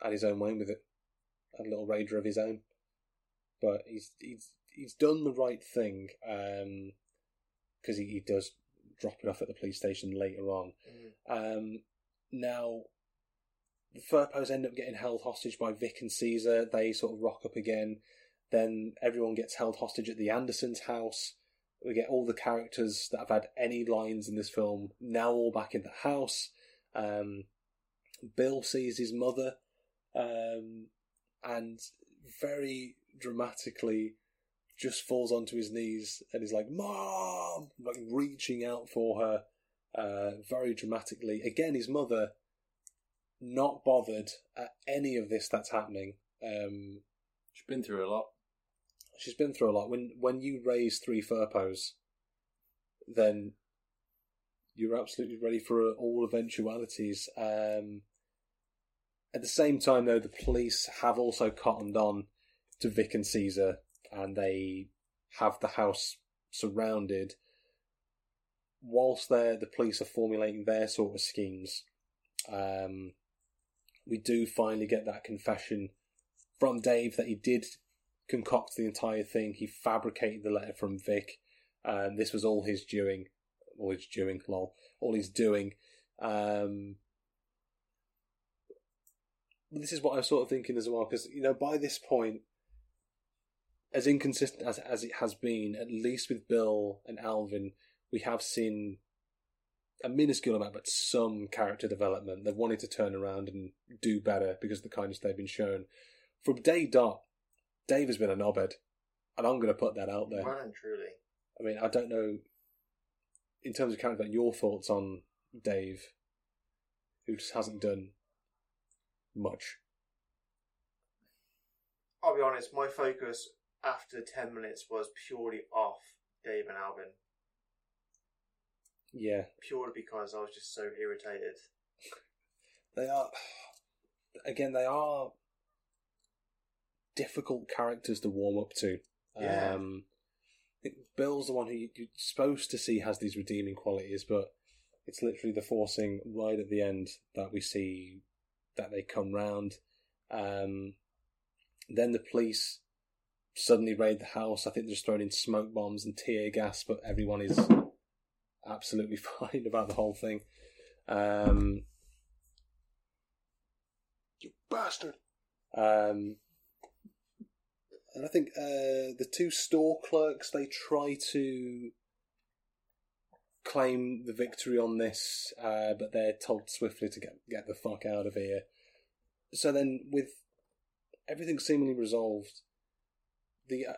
had his own way with it, had a little raider of his own. But he's he's he's done the right thing because he, he does drop it off at the police station later on. Um, now, the Firpos end up getting held hostage by Vic and Caesar. They sort of rock up again. Then everyone gets held hostage at the Andersons' house. We get all the characters that have had any lines in this film now all back in the house. Um, Bill sees his mother, um, and very dramatically just falls onto his knees and is like, "Mom!" like reaching out for her uh, very dramatically. Again, his mother not bothered at any of this that's happening. Um, She's been through a lot. she's been through a lot. When when you raise three Firpos, then you're absolutely ready for all eventualities. Um, at the same time, though, the police have also cottoned on to Vic and Caesar, and they have the house surrounded. Whilst there, the police are formulating their sort of schemes, um, we do finally get that confession from Dave that he did concoct the entire thing. He fabricated the letter from Vic. Um, this was all his doing, all he's doing, lol, all he's doing. Um, this is what I'm sort of thinking as well, because you know, by this point, as inconsistent as as it has been, at least with Bill and Alvin, we have seen a minuscule amount, but some character development. They've wanted to turn around and do better because of the kindness they've been shown. From day dot, Dave has been a knobhead, and I'm going to put that out there. And truly. I mean, I don't know, in terms of character, your thoughts on Dave, who just hasn't done much. I'll be honest, my focus after 10 minutes was purely off Dave and Alvin. Yeah, Purely because I was just so irritated. they are. Again, they are difficult characters to warm up to. Yeah. Um, Bill's the one who you- you're supposed to see has these redeeming qualities, but it's literally the forcing right at the end that we see that they come round. Um, then the police suddenly raid the house. I think they're just throwing in smoke bombs and tear gas, but everyone is absolutely fine about the whole thing. Um, you bastard! Um, and I think uh, the two store clerks they try to claim the victory on this, uh, but they're told swiftly to get get the fuck out of here. So then, with everything seemingly resolved, the uh,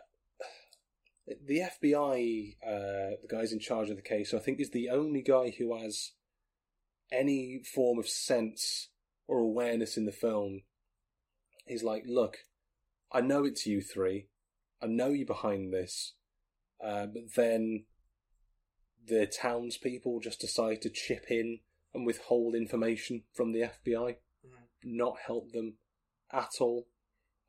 the FBI, uh, the guys in charge of the case, I think is the only guy who has any form of sense or awareness in the film. He's like, look, I know it's you three. I know you're behind this. Uh, but then the townspeople just decide to chip in and withhold information from the FBI, Mhm. not help them at all.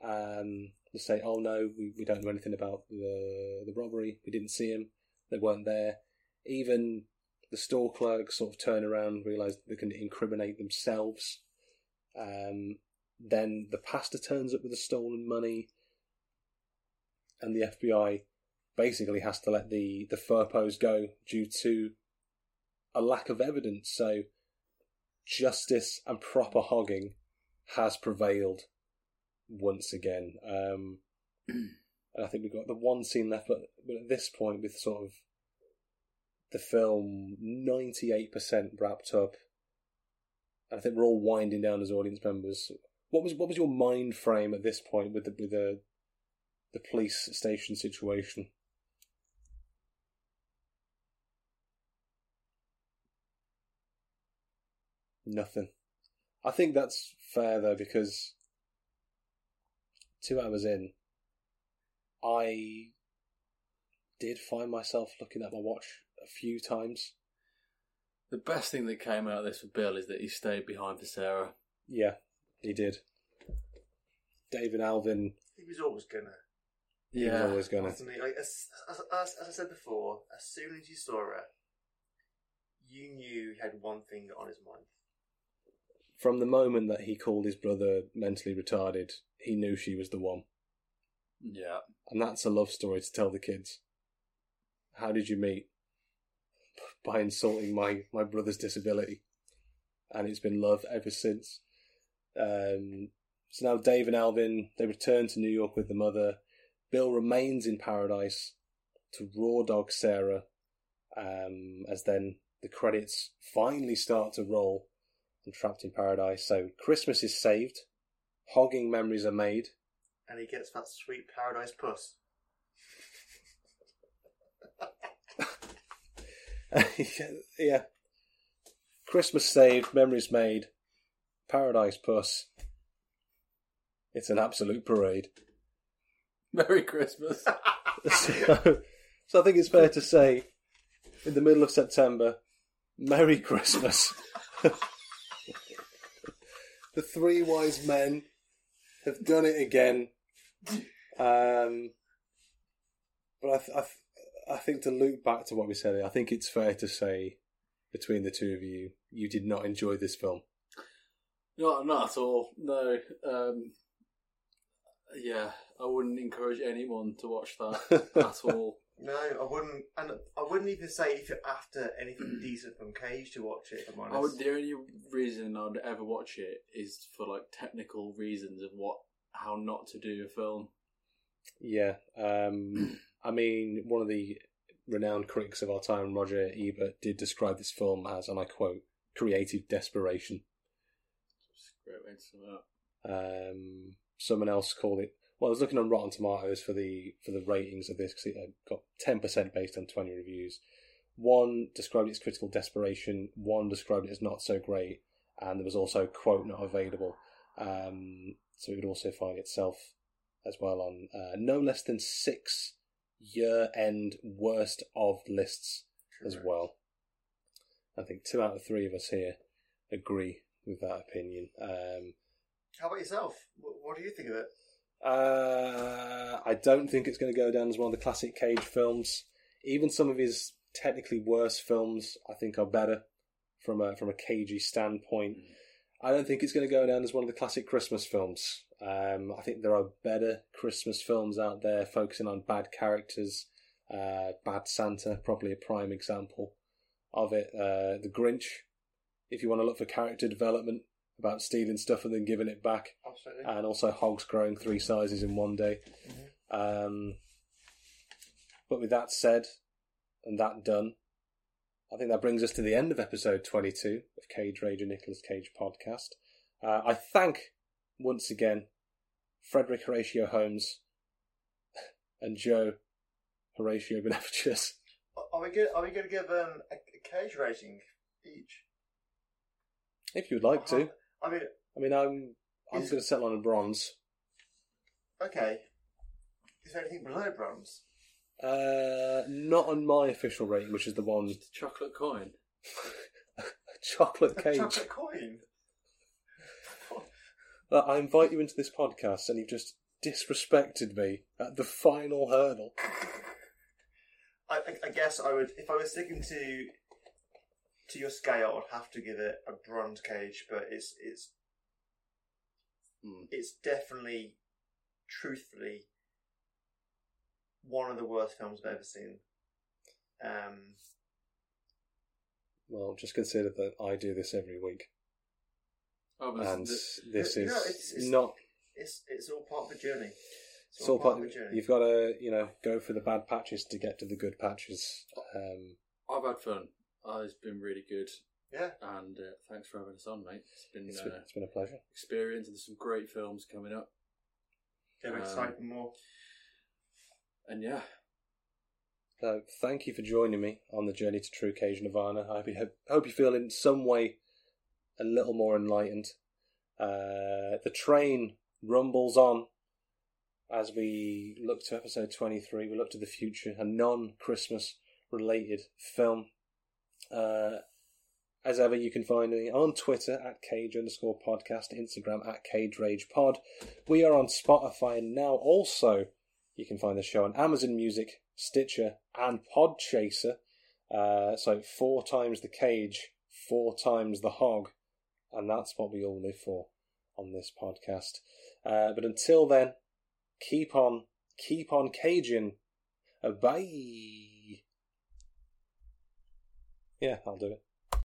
Um, they say, "Oh no, we, we don't know anything about the the robbery. We didn't see him. They weren't there." Even the store clerks sort of turn around, realise they can incriminate themselves. Um, then the pastor turns up with the stolen money, and the FBI basically has to let the the Firpos go due to a lack of evidence. So justice and proper hogging has prevailed once again. Um, and I think we've got the one scene left, but, but at this point, with sort of the film ninety eight percent wrapped up, and I think we're all winding down as audience members. What was what was your mind frame at this point with the with the the police station situation? Nothing. I think that's fair though because two hours in, I did find myself looking at my watch a few times. The best thing that came out of this for Bill is that he stayed behind for Sarah. Yeah, he did. David Alvin He was always gonna. he was always going to. Wasn't he? Like as, as, as, as I said before, as soon as you saw her, you knew he had one thing on his mind. From the moment that he called his brother mentally retarded, he knew she was the one. Yeah. And that's a love story to tell the kids. How did you meet? By insulting my, my brother's disability. And it's been love ever since. Um, so now Dave and Alvin, they return to New York with the mother. Bill remains in paradise to raw dog Sarah, um, as then the credits finally start to roll and Trapped in Paradise. So Christmas is saved, hogging memories are made, And he gets that sweet paradise puss. yeah. Christmas saved, memories made, Paradise Puss. It's an absolute parade. Merry Christmas. so, so I think it's fair to say, in the middle of September, Merry Christmas. the three wise men have done it again. Um, but I, th- I, th- I think to loop back to what we said, I think it's fair to say, between the two of you, you did not enjoy this film. Not, not at all. No. Um, yeah, I wouldn't encourage anyone to watch that at all. No, I wouldn't, and I wouldn't even say if you're after anything decent from Cage to watch it. If I'm honest. I would, the only reason I'd ever watch it is for like technical reasons of what how not to do a film. Yeah, um, I mean, one of the renowned critics of our time, Roger Ebert, did describe this film as, and I quote, creative desperation. Great way to sum up. Um, someone else called it. Well, I was looking on Rotten Tomatoes for the for the ratings of this because it got ten percent based on twenty reviews. One described it as critical desperation. One described it as not so great, and there was also quote not available. Um, so it would also find itself as well on uh, no less than six year end worst of lists as well. I think two out of three of us here agree with that opinion. Um, How about yourself? What, what do you think of it? uh, I don't think it's going to go down as one of the classic Cage films. Even some of his technically worse films, I think, are better from a from a cagey standpoint. I don't think it's going to go down as one of the classic Christmas films. Um, I think there are better Christmas films out there focusing on bad characters. Uh, bad Santa, probably a prime example of it. Uh, the Grinch, if you want to look for character development about stealing stuff and then giving it back Absolutely. and also hogs growing three sizes in one day. Um, but with that said, and that done, I think that brings us to the end of episode 22 of Cage Rage and Nicolas Cage podcast. Uh, I thank once again Frederick Horatio Holmes and Joe Horatio Beneficius. Are we good? Are we going to give um, a, a Cage rating each? If you'd like to. I mean, I mean, I'm I'm Is- going to settle on a bronze. okay. Is there anything below bronze? Uh, not on my official rating, which is the one The chocolate coin. chocolate cage. Chocolate coin. Uh, I invite you into this podcast, and you've just disrespected me at the final hurdle. I, I, I guess I would, if I was sticking to to your scale, I'd have to give it a bronze cage. But it's it's Hmm. it's definitely, truthfully, one of the worst films I've ever seen. Um, Well, just consider that I do this every week, Oh, but and the- this No, is it's- it's- not. it's it's all part of the journey. It's all part of the journey. You've got to, you know, go for the bad patches to get to the good patches. Um, I've had fun. Uh, it's been really good, Yeah, and uh, thanks for having us on, mate. It's been it's uh, been, it's been a pleasure. experience, and there's some great films coming up. get Um, excited more. And yeah, So, thank you for joining me on the journey to True Cage Nirvana. I hope you, hope you feel in some way a little more enlightened. Uh, the train rumbles on as we look to episode 23. We look to the future, a non Christmas related film. Uh, as ever, you can find me on Twitter at cage underscore podcast, Instagram at cage rage pod. We are on Spotify now. Also, you can find the show on Amazon Music, Stitcher, and Podchaser. Uh, so four times the cage, four times the hog, and that's what we all live for on this podcast. Uh, but until then, keep on, keep on caging. Bye. Yeah, I'll do it.